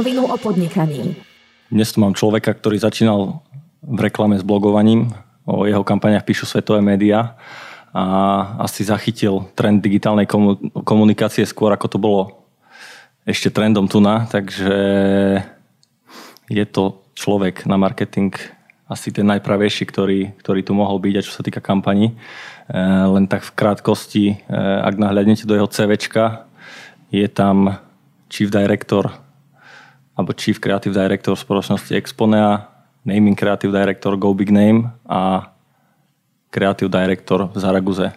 rovinu o podnikaní. Dnes tu mám človeka, ktorý začínal v reklame s blogovaním. O jeho kampaniach píšu svetové médiá a asi zachytil trend digitálnej komunikácie skôr, ako to bolo ešte trendom tu na, takže je to človek na marketing asi ten najpravejší, ktorý, ktorý tu mohol byť a čo sa týka kampani. E, len tak v krátkosti, e, ak nahľadnete do jeho CVčka, je tam Chief Director alebo Chief Creative Director spoločnosti Exponea, Naming Creative Director Go Big Name a Creative Director v Zaraguze.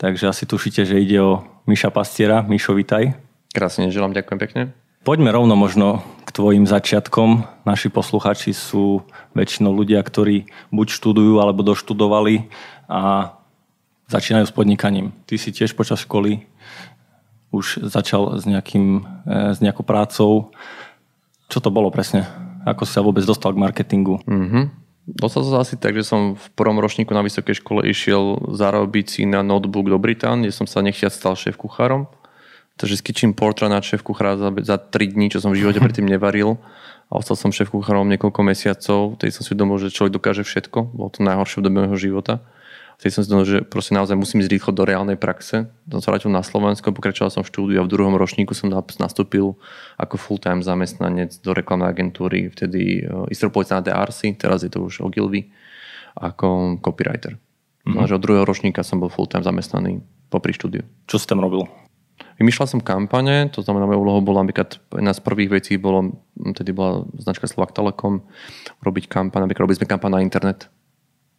Takže asi tušíte, že ide o Miša Pastiera. Mišo, vitaj. Krásne, želám, ďakujem pekne. Poďme rovno možno k tvojim začiatkom. Naši posluchači sú väčšinou ľudia, ktorí buď študujú alebo doštudovali a začínajú s podnikaním. Ty si tiež počas školy už začal s, nejakým, e, s nejakou prácou. Čo to bolo presne? Ako si sa vôbec dostal k marketingu? Mm-hmm. Dostal som sa asi tak, že som v prvom ročníku na vysokej škole išiel zarobiť si na notebook do Britán, kde som sa nechťať stal šéf kuchárom Takže kitchen portra na šéf kuchára za, za 3 dní, čo som v živote predtým nevaril. A ostal som šéf kuchárom niekoľko mesiacov. Tedy som si uvedomil, že človek dokáže všetko. Bolo to najhoršie v dobe života. Vtedy som si uvedomil, že proste naozaj musím ísť rýchlo do reálnej praxe. Som sa vrátil na Slovensko, pokračoval som v štúdiu a v druhom ročníku som nastúpil ako full-time zamestnanec do reklamnej agentúry, vtedy uh, Istropolitana de Arsi, teraz je to už Ogilvy, ako copywriter. Mm-hmm. No, od druhého ročníka som bol full-time zamestnaný popri štúdiu. Čo si tam robil? Vymýšľal som kampane, to znamená, moja úloha bola napríklad, jedna z prvých vecí bolo, tedy bola značka Slovak Telekom, robiť kampaň, napríklad robili sme kampaň na internet.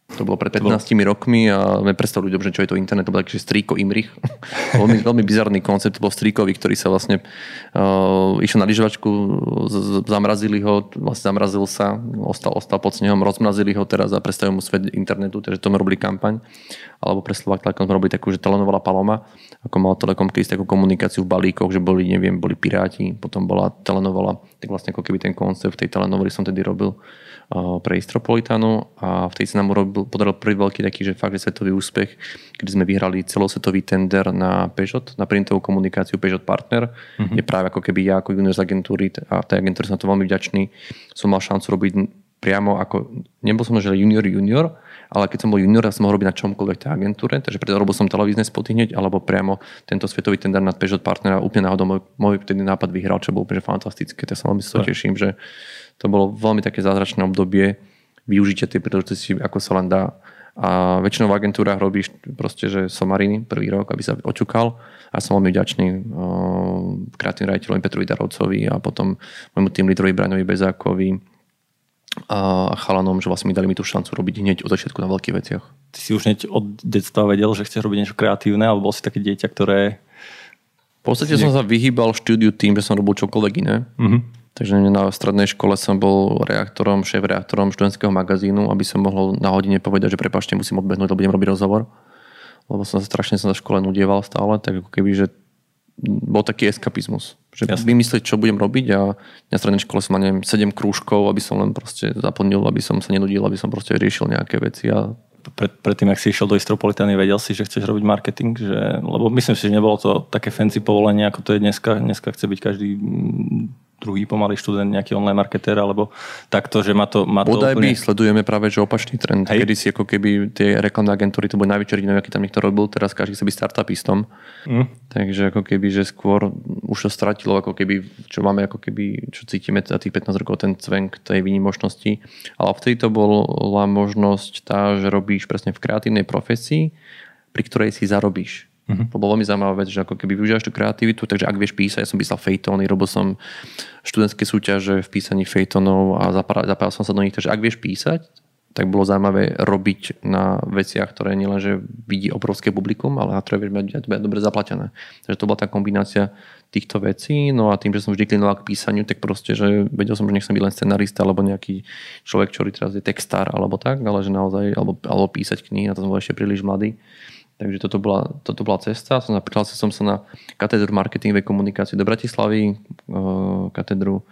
To bolo pred 15 rokmi a sme predstavili ľuďom, že čo je to internet, to bol taký strýko Imrich. veľmi, veľmi bizarný koncept, to bol strýkovi, ktorý sa vlastne uh, išiel na lyžovačku, zamrazili ho, vlastne zamrazil sa, ostal, ostal pod snehom, rozmrazili ho teraz a predstavili mu svet internetu, takže to robili kampaň. Alebo pre Slovak Telekom sme robili takú, že telenovala Paloma, ako mal Telekom kedy takú komunikáciu v balíkoch, že boli, neviem, boli Piráti, potom bola telenovala, tak vlastne ako keby ten koncept tej telenovely som tedy robil pre Istropolitanu a v tej sa nám urobil, podaril prvý veľký taký, že fakt je svetový úspech, kedy sme vyhrali celosvetový tender na Peugeot, na printovú komunikáciu Peugeot Partner, mm-hmm. kde práve ako keby ja ako junior z agentúry a tej agentúry som to veľmi vďačný, som mal šancu robiť priamo ako, nebol som že junior junior, ale keď som bol junior, ja som mohol robiť na čomkoľvek tej agentúre, takže preto robil som televízne spoty hneď, alebo priamo tento svetový tender na Peugeot Partnera úplne náhodou môj, môj vtedy nápad vyhral, čo bol úplne fantastické, tak sa veľmi sa teším, že to bolo veľmi také zázračné obdobie využitia tej príležitosti, ako sa len dá. A väčšinou v agentúrach robíš proste, že somariny prvý rok, aby sa očukal. A som veľmi vďačný uh, kreatívnym rejiteľovi Petrovi Darovcovi a potom môjmu tým lídrovi Braňovi Bezákovi a chalanom, že vlastne mi dali mi tú šancu robiť hneď od začiatku na veľkých veciach. Ty si už hneď od detstva vedel, že chceš robiť niečo kreatívne, alebo bol si také dieťa, ktoré... V podstate som sa vyhýbal štúdiu tým, že som robil čokoľvek iné. Uh-huh. Takže na strednej škole som bol reaktorom, šéf-reaktorom študentského magazínu, aby som mohol na hodine povedať, že prepašte, musím odbehnúť, lebo budem robiť rozhovor. Lebo som sa strašne som sa škole nudieval stále, tak ako keby, že bol taký eskapizmus. Že Jasne. vymyslieť, čo budem robiť a na strednej škole som mal neviem, 7 krúžkov, aby som len proste zaplnil, aby som sa nenudil, aby som proste riešil nejaké veci a pred, predtým, ak si išiel do Istropolitany, vedel si, že chceš robiť marketing? Že, lebo myslím si, že nebolo to také fancy povolenie, ako to je dneska. Dneska chce byť každý druhý pomalý študent, nejaký online marketer, alebo takto, že má to... Má to úplne... my sledujeme práve že opačný trend. Hej. Kedy si ako keby tie reklamné agentúry, to boli najväčšie rodiny, aký tam niekto robil, teraz každý chce byť startupistom. Mm. Takže ako keby, že skôr už to stratilo, ako keby, čo máme ako keby, čo cítime za tých 15 rokov, ten cvenk tej výnimočnosti. Ale vtedy to bola možnosť tá, že robíš presne v kreatívnej profesii, pri ktorej si zarobíš. Uh-huh. To bolo veľmi zaujímavá vec, že ako keby využívaš tú kreativitu, takže ak vieš písať, ja som písal fejtóny, robil som študentské súťaže v písaní fejtónov a zapájal som sa do nich, takže ak vieš písať, tak bolo zaujímavé robiť na veciach, ktoré nielenže vidí obrovské publikum, ale na ktoré vieš mať dobre zaplatené. Takže to bola tá kombinácia týchto vecí, no a tým, že som vždy klinoval k písaniu, tak proste, že vedel som, že nechcem byť len scenarista alebo nejaký človek, ktorý teraz je textár alebo tak, ale že naozaj, alebo, alebo písať knihy, a to som bol ešte príliš mladý. Takže toto bola, toto bola cesta. Som prihlásil som sa na katedru marketingovej komunikácie do Bratislavy, katedru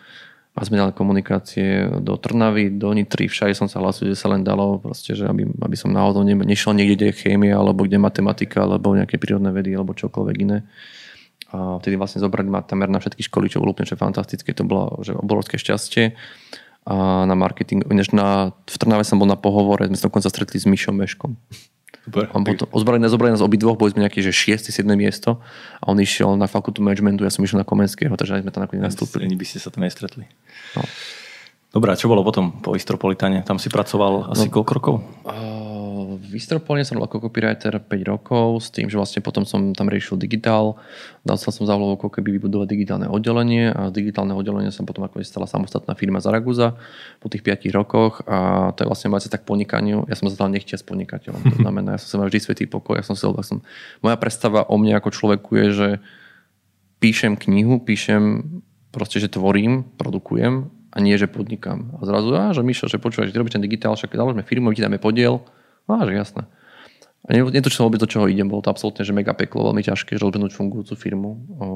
masmediálnej komunikácie do Trnavy, do Nitry, všade som sa hlásil, že sa len dalo, proste, že aby, aby som náhodou nešiel niekde, kde je chémia, alebo kde matematika, alebo nejaké prírodné vedy, alebo čokoľvek iné. A vtedy vlastne zobrali ma tamer na všetky školy, čo bolo úplne že fantastické. To bolo že obrovské šťastie. A na marketing, než na, v Trnave som bol na pohovore, sme sa dokonca stretli s Mišom Meškom. Super. On bol to, ozbrali nás, zobrali nás obidvoch, boli sme nejaké, že 6. 7. miesto a on išiel na fakultu managementu, ja som išiel na Komenského, takže sme tam nakoniec nastúpili. Ani by ste sa tam nestretli. No. Dobre, a čo bolo potom po Istropolitane? Tam si pracoval asi no, koľko rokov? Uh, v Istropoline som ako copywriter 5 rokov s tým, že vlastne potom som tam riešil digitál. Dostal som za úlohu ako keby vybudovať digitálne oddelenie a z digitálneho oddelenia som potom ako stala samostatná firma Zaraguza po tých 5 rokoch a to je vlastne moja cesta k podnikaniu. Ja som sa stal nechťa s podnikateľom. To znamená, ja som sa mal vždy svetý pokoj. Ja som si, ja som, moja predstava o mne ako človeku je, že píšem knihu, píšem proste, že tvorím, produkujem a nie, že podnikám. A zrazu, a, že Mišo, že počúvaš, že robíš ten digitál, však založme firmu, my ti dáme podiel, Že jasné. A netočilo vôbec do čoho idem, bolo to absolútne, že mega peklo, veľmi ťažké, že rozbehnúť fungujúcu firmu, o,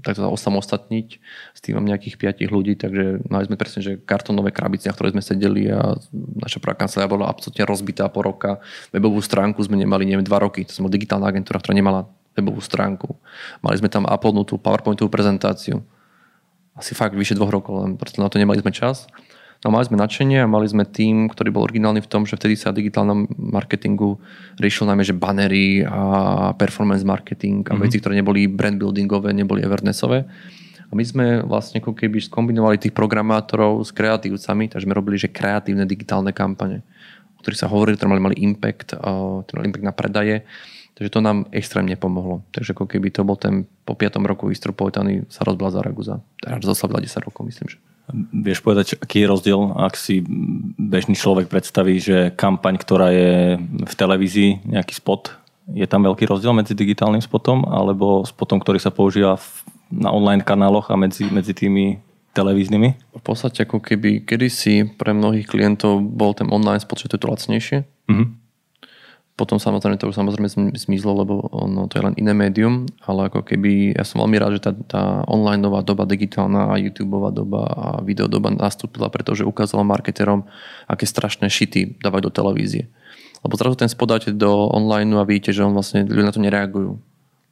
tak to osamostatniť, s tým mám nejakých piatich ľudí, takže mali sme presne, že kartonové krabice, na ktoré sme sedeli a naša prvá kancelária bola absolútne rozbitá po roka. Webovú stránku sme nemali, neviem, dva roky, to som digitálna agentúra, ktorá nemala webovú stránku. Mali sme tam uploadnutú PowerPointovú prezentáciu. Asi fakt vyše dvoch rokov, len proste na to nemali sme čas. No mali sme nadšenie a mali sme tým, ktorý bol originálny v tom, že vtedy sa digitálnom marketingu riešil najmä, že banery a performance marketing a mm-hmm. veci, ktoré neboli brand buildingové, neboli evernessové. A my sme vlastne ako keby skombinovali tých programátorov s kreatívcami, takže sme robili, že kreatívne digitálne kampane, o ktorých sa hovorili, ktoré mali, mali impact, ktoré mali impact na predaje. Takže to nám extrémne pomohlo. Takže ako keby to bol ten po 5. roku Istropolitany sa rozbila Zaragoza. Teraz zaslavila 10 rokov, myslím, že. Vieš povedať, aký je rozdiel, ak si bežný človek predstaví, že kampaň, ktorá je v televízii, nejaký spot, je tam veľký rozdiel medzi digitálnym spotom alebo spotom, ktorý sa používa na online kanáloch a medzi, medzi tými televíznymi? V podstate ako keby kedysi pre mnohých klientov bol ten online spot, že to je to lacnejšie. Mm-hmm potom samozrejme to už samozrejme zmizlo, lebo ono, to je len iné médium, ale ako keby, ja som veľmi rád, že tá, tá online nová doba, digitálna a YouTubeová doba a videodoba nastúpila, pretože ukázala marketerom, aké strašné šity dávať do televízie. Lebo zrazu ten spodáte do online a vidíte, že on vlastne ľudia na to nereagujú.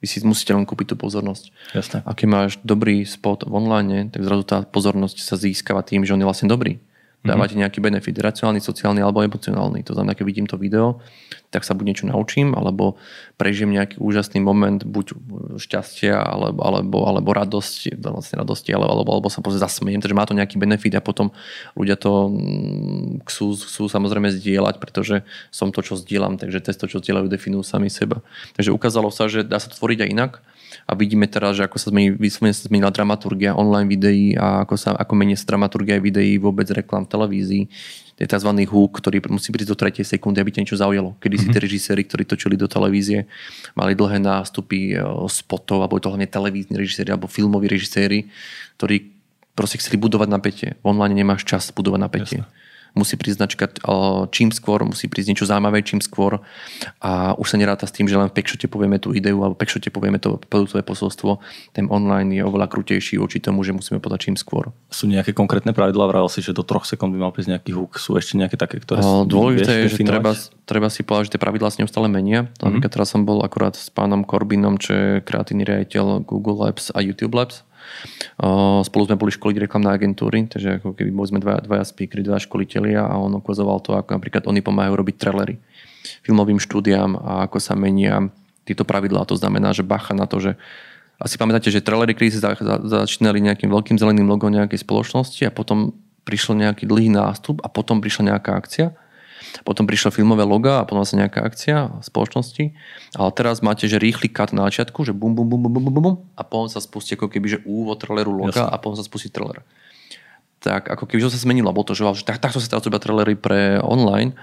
Vy si musíte len kúpiť tú pozornosť. Jasne. A keď máš dobrý spot v online, tak zrazu tá pozornosť sa získava tým, že on je vlastne dobrý dávať mm-hmm. nejaký benefit, racionálny, sociálny alebo emocionálny. To znamená, keď vidím to video, tak sa buď niečo naučím, alebo prežijem nejaký úžasný moment, buď šťastia, alebo, alebo, alebo radosť, vlastne radosti, alebo, alebo, alebo sa proste zasmejem, takže má to nejaký benefit a potom ľudia to mm, chcú, chcú samozrejme zdieľať, pretože som to, čo zdieľam, takže to, čo zdieľajú, definujú sami seba. Takže ukázalo sa, že dá sa to tvoriť aj inak a vidíme teraz, že ako sa zmení, sa zmenila dramaturgia online videí a ako, sa, ako mení sa dramaturgia videí vôbec reklam v televízii. To je tzv. hook, ktorý musí prísť do tretej sekundy, aby ťa niečo zaujalo. Kedy si mm-hmm. tí režiséri, ktorí točili do televízie, mali dlhé nástupy e, spotov, alebo to hlavne televízni režiséri, alebo filmoví režiséri, ktorí proste chceli budovať napätie. V online nemáš čas budovať napätie. Jasne musí prísť značka čím skôr, musí prísť niečo zaujímavé čím skôr a už sa neráta s tým, že len v pekšote povieme tú ideu alebo v pekšote povieme to produktové posolstvo. Ten online je oveľa krutejší voči tomu, že musíme podať čím skôr. Sú nejaké konkrétne pravidlá, vravel si, že do troch sekúnd by mal prísť nejaký hook. Sú ešte nejaké také, ktoré o, Dôležité je, že treba, treba si povedať, že tie pravidlá sa neustále menia. Mm-hmm. Teraz som bol akurát s pánom Corbinom, čo je kreatívny riaditeľ Google Labs a YouTube Labs Spolu sme boli školiť reklamné agentúry, takže ako keby boli sme dvaja, dvaja speakery, dva školitelia a on ukazoval to, ako napríklad oni pomáhajú robiť trailery filmovým štúdiám a ako sa menia tieto pravidlá. To znamená, že bacha na to, že asi pamätáte, že trailery sa začínali nejakým veľkým zeleným logom nejakej spoločnosti a potom prišiel nejaký dlhý nástup a potom prišla nejaká akcia potom prišlo filmové loga a potom vlastne nejaká akcia spoločnosti. Ale teraz máte, že rýchly cut na začiatku, že bum, bum, bum, bum, bum, bum, a potom sa spustí ako keby, že úvod traileru loga Jasne. a potom sa spustí trailer tak ako keby to sa zmenilo, bolo to, že, že tak, takto sa robia trailery pre online,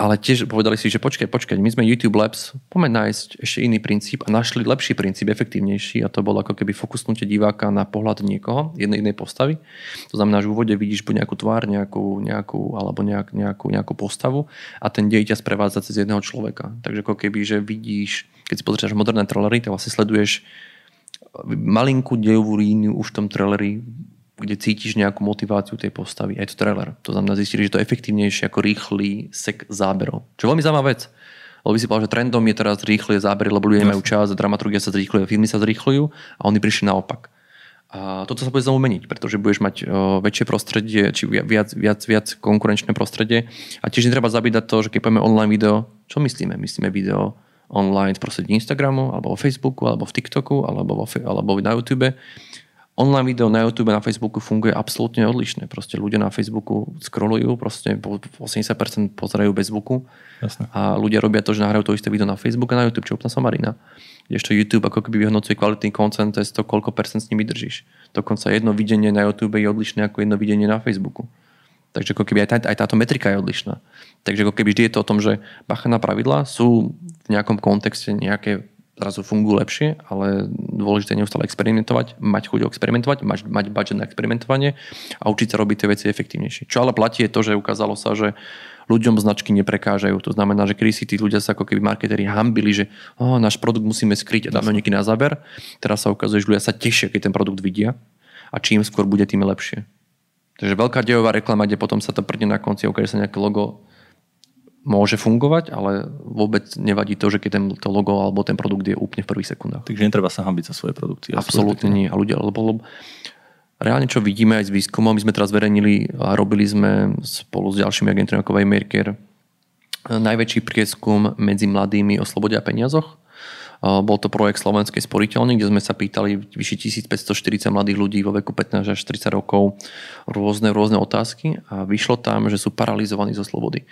ale tiež povedali si, že počkaj, počkaj, my sme YouTube Labs, poďme nájsť ešte iný princíp a našli lepší princíp, efektívnejší a to bolo ako keby fokusnutie diváka na pohľad niekoho, jednej jednej postavy. To znamená, že v úvode vidíš buď nejakú tvár, nejakú, nejakú alebo nejak, nejakú, nejakú postavu a ten dej ťa sprevádza cez jedného človeka. Takže ako keby, že vidíš, keď si pozrieš moderné trailery, tak vlastne sleduješ malinkú dejovú líniu už v tom traileri kde cítiš nejakú motiváciu tej postavy. Aj to trailer. To znamená, zistili, že to je efektívnejšie ako rýchly sek záberov. Čo je veľmi zaujímavá vec. Lebo by si povedal, že trendom je teraz rýchle zábery, lebo ľudia nemajú čas, dramaturgia sa zrýchluje, filmy sa zrýchľujú a oni prišli naopak. A toto sa bude znovu meniť, pretože budeš mať o, väčšie prostredie, či viac, viac, viac konkurenčné prostredie. A tiež netreba zabídať to, že keď povieme online video, čo myslíme? Myslíme video online v prostredí Instagramu, alebo vo Facebooku, alebo v TikToku, alebo, vo, alebo na YouTube online video na YouTube, na Facebooku funguje absolútne odlišne. Proste ľudia na Facebooku scrollujú, proste 80% pozerajú bez zvuku Jasne. a ľudia robia to, že nahrajú to isté video na Facebook a na YouTube, čo úplná samarina. Kdežto YouTube ako keby vyhodnocuje kvalitný kontent, to je to, koľko percent s nimi držíš. Dokonca jedno videnie na YouTube je odlišné ako jedno videnie na Facebooku. Takže ako keby aj, tá, aj táto metrika je odlišná. Takže ako keby vždy je to o tom, že bacha na pravidla sú v nejakom kontexte nejaké zrazu fungujú lepšie, ale dôležité je neustále experimentovať, mať chuť experimentovať, mať, mať budget na experimentovanie a učiť sa robiť tie veci efektívnejšie. Čo ale platí je to, že ukázalo sa, že ľuďom značky neprekážajú. To znamená, že kedy si tí ľudia sa ako keby marketeri hambili, že oh, náš produkt musíme skryť a dáme nieký na záber. Teraz sa ukazuje, že ľudia sa tešia, keď ten produkt vidia a čím skôr bude, tým lepšie. Takže veľká dejová reklama, kde potom sa to prdne na konci, ukáže sa nejaké logo môže fungovať, ale vôbec nevadí to, že keď ten, to logo alebo ten produkt je úplne v prvých sekundách. Takže netreba sa hambiť za svoje produkty. Absolútne nie. A ľudia, lebo, lebo reálne čo vidíme aj s výskumom, my sme teraz verejnili a robili sme spolu s ďalšími agentúrami ako Waymaker najväčší prieskum medzi mladými o slobode a peniazoch bol to projekt Slovenskej sporiteľne, kde sme sa pýtali vyše 1540 mladých ľudí vo veku 15 až 30 rokov rôzne, rôzne otázky a vyšlo tam, že sú paralizovaní zo slobody.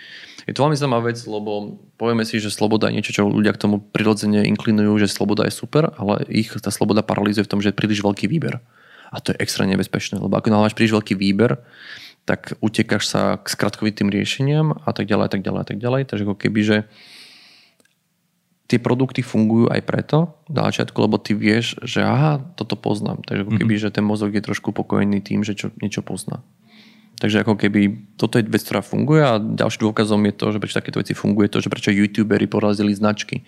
Je to veľmi zaujímavá vec, lebo povieme si, že sloboda je niečo, čo ľudia k tomu prirodzene inklinujú, že sloboda je super, ale ich tá sloboda paralizuje v tom, že je príliš veľký výber. A to je extra nebezpečné, lebo ako máš príliš veľký výber, tak utekáš sa k skratkovitým riešeniam a tak ďalej, a tak ďalej, a tak ďalej. Takže ako keby, že tie produkty fungujú aj preto na začiatku, lebo ty vieš, že aha, toto poznám. Takže ako keby, mm-hmm. že ten mozog je trošku pokojený tým, že čo, niečo pozná. Takže ako keby toto je vec, ktorá funguje a ďalším dôkazom je to, že prečo takéto veci funguje, to, že prečo youtuberi porazili značky.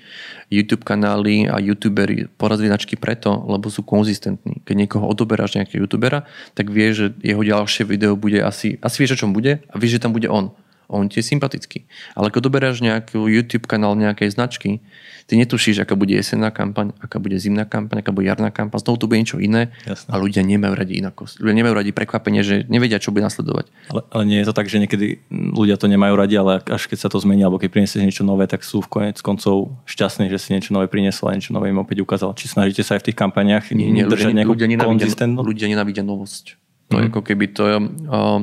YouTube kanály a youtuberi porazili značky preto, lebo sú konzistentní. Keď niekoho odoberáš nejakého youtubera, tak vie, že jeho ďalšie video bude asi, asi vieš, o čom bude a vieš, že tam bude on on ti je sympatický. Ale keď doberáš nejaký YouTube kanál nejakej značky, ty netušíš, aká bude jesenná kampaň, aká bude zimná kampaň, aká bude jarná kampaň, znovu to bude niečo iné Jasne. a ľudia nemajú radi inakosť. Ľudia nemajú radi prekvapenie, že nevedia, čo bude nasledovať. Ale, ale nie je to tak, že niekedy ľudia to nemajú radi, ale až keď sa to zmení, alebo keď priniesie niečo nové, tak sú v konec koncov šťastní, že si niečo nové priniesol a niečo nové im opäť ukázal. Či snažíte sa aj v tých kampaniach nie, nie, ľudia, ľudia nenávidia, ľudia nenávidia novosť. To mm. je mhm. ako keby to je, uh,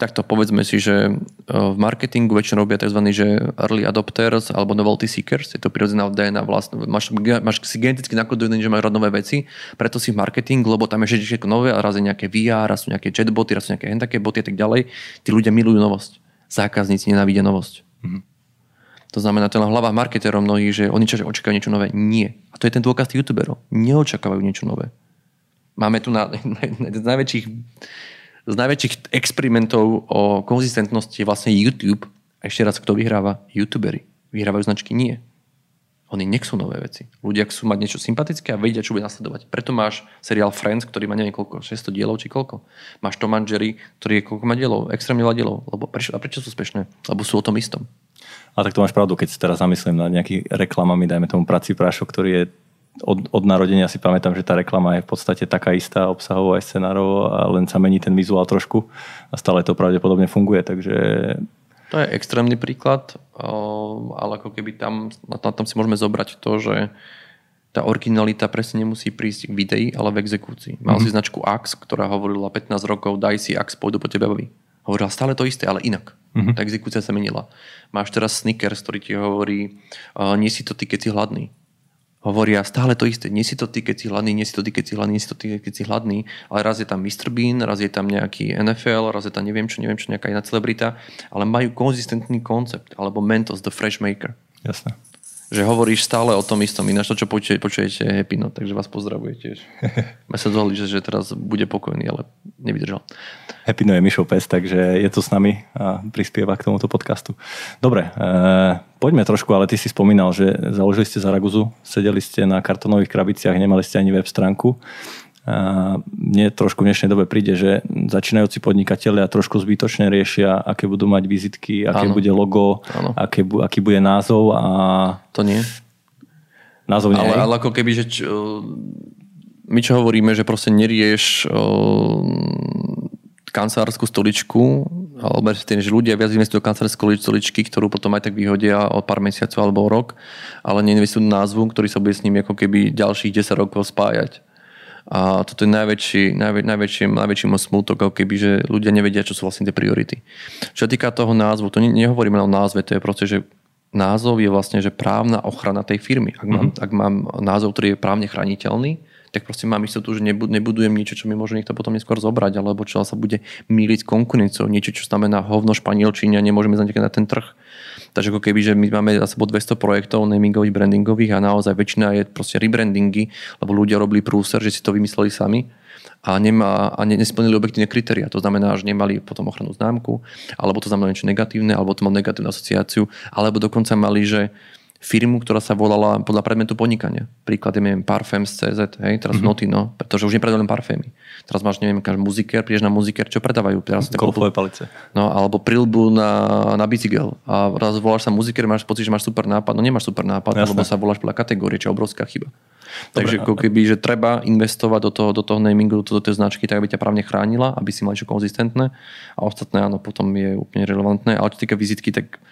takto povedzme si, že e, v marketingu väčšinou robia tzv. Že early adopters alebo novelty seekers, je to prirodzená DNA vlastne, máš, máš si geneticky nakodované, že majú rád nové veci, preto si v marketingu, lebo tam je všetko nové a raz je nejaké VR, raz sú nejaké chatboty, raz sú nejaké také boty a tak ďalej. Tí ľudia milujú novosť. Zákazníci nenávidia novosť. Mm-hmm. To znamená, to je na hlavách marketerov mnohých, že oni čo, očakávajú niečo nové. Nie. A to je ten dôkaz tých youtuberov. Neočakávajú niečo nové. Máme tu na, na, na, na najväčších z najväčších experimentov o konzistentnosti je vlastne YouTube. A ešte raz, kto vyhráva? YouTubery. Vyhrávajú značky? Nie. Oni nechcú nové veci. Ľudia chcú mať niečo sympatické a vedia, čo bude nasledovať. Preto máš seriál Friends, ktorý má neviem koľko, 600 dielov či koľko. Máš Tom and Jerry, ktorý je koľko má dielov, extrémne veľa dielov. Lebo prečo, a prečo sú úspešné? Lebo sú o tom istom. A tak to máš pravdu, keď teraz zamyslím nad nejakými reklamami, dajme tomu prací prášok, ktorý je od, od narodenia si pamätám, že tá reklama je v podstate taká istá obsahovo aj scenárovo a len sa mení ten vizuál trošku a stále to pravdepodobne funguje, takže... To je extrémny príklad, ale ako keby tam, tam si môžeme zobrať to, že tá originalita presne nemusí prísť k videi, ale v exekúcii. Mal mm-hmm. si značku Axe, ktorá hovorila 15 rokov, daj si Axe, pôjdu po tebe baví. Hovorila stále to isté, ale inak. Mm-hmm. Tá exekúcia sa menila. Máš teraz Snickers, ktorý ti hovorí, uh, nie si to ty, keď si hladný hovoria stále to isté. Nie si to ty, keď si hladný, nie si to ty, keď si hladný, nie si to ty, keď si hladný. Ale raz je tam Mr. Bean, raz je tam nejaký NFL, raz je tam neviem čo, neviem čo, nejaká iná celebrita. Ale majú konzistentný koncept. Alebo Mentos, The Fresh Maker. Jasné že hovoríš stále o tom istom. Ináč to, čo počujete, počujete je Happy Note, takže vás pozdravuje tiež. Ma sa dohodli, že, že teraz bude pokojný, ale nevydržal. Happy Note je Mišov pes, takže je tu s nami a prispieva k tomuto podcastu. Dobre, e, poďme trošku, ale ty si spomínal, že založili ste Zaraguzu, sedeli ste na kartonových krabiciach, nemali ste ani web stránku. A mne trošku v dnešnej dobe príde, že začínajúci podnikatelia trošku zbytočne riešia, aké budú mať vizitky, aké ano. bude logo, aké, aký bude názov a... To nie. Názov nie. Ale, ale ako keby, že čo, my čo hovoríme, že proste nerieš kancelárskú stoličku, alebo tým, že ľudia viac investujú do kancelárskej stoličky, ktorú potom aj tak vyhodia o pár mesiacov alebo o rok, ale neinvestujú názvu, ktorý sa bude s nimi ako keby ďalších 10 rokov spájať. A toto je najväčší, najvä, najväčší, najväčší smútok, ako keby, že ľudia nevedia, čo sú vlastne tie priority. Čo sa týka toho názvu, to ne, nehovoríme len o názve, to je proste, že názov je vlastne, že právna ochrana tej firmy. Ak mám, mm-hmm. ak mám názov, ktorý je právne chrániteľný, tak proste mám istotu, že nebudujem niečo, čo mi môže niekto potom neskôr zobrať, alebo čo sa bude míliť s konkurenciou, niečo, čo znamená hovno a nemôžeme zanikať na ten trh. Takže ako keby, že my máme za sebou 200 projektov namingových, brandingových a naozaj väčšina je proste rebrandingy, lebo ľudia robili prúser, že si to vymysleli sami a, nemá, a ne, nesplnili objektívne kritéria. To znamená, že nemali potom ochrannú známku, alebo to znamená niečo negatívne, alebo to mal negatívnu asociáciu, alebo dokonca mali, že firmu, ktorá sa volala podľa predmetu podnikania. Príklad je, neviem, CZ, hej, teraz mm-hmm. Notino, pretože už nepredávajú len parfémy. Teraz máš, neviem, každý muziker, prídeš na muziker, čo predávajú? Teraz Golfové palice. No, alebo prilbu na, na bicykel. A raz voláš sa muziker, máš pocit, že máš super nápad. No nemáš super nápad, Jasne. lebo sa voláš podľa kategórie, čo je obrovská chyba. Dobre, Takže ako keby, že treba investovať do toho, do toho namingu, do tej značky, tak aby ťa právne chránila, aby si mal čo konzistentné a ostatné áno, potom je úplne relevantné. Ale čo týka vizitky, tak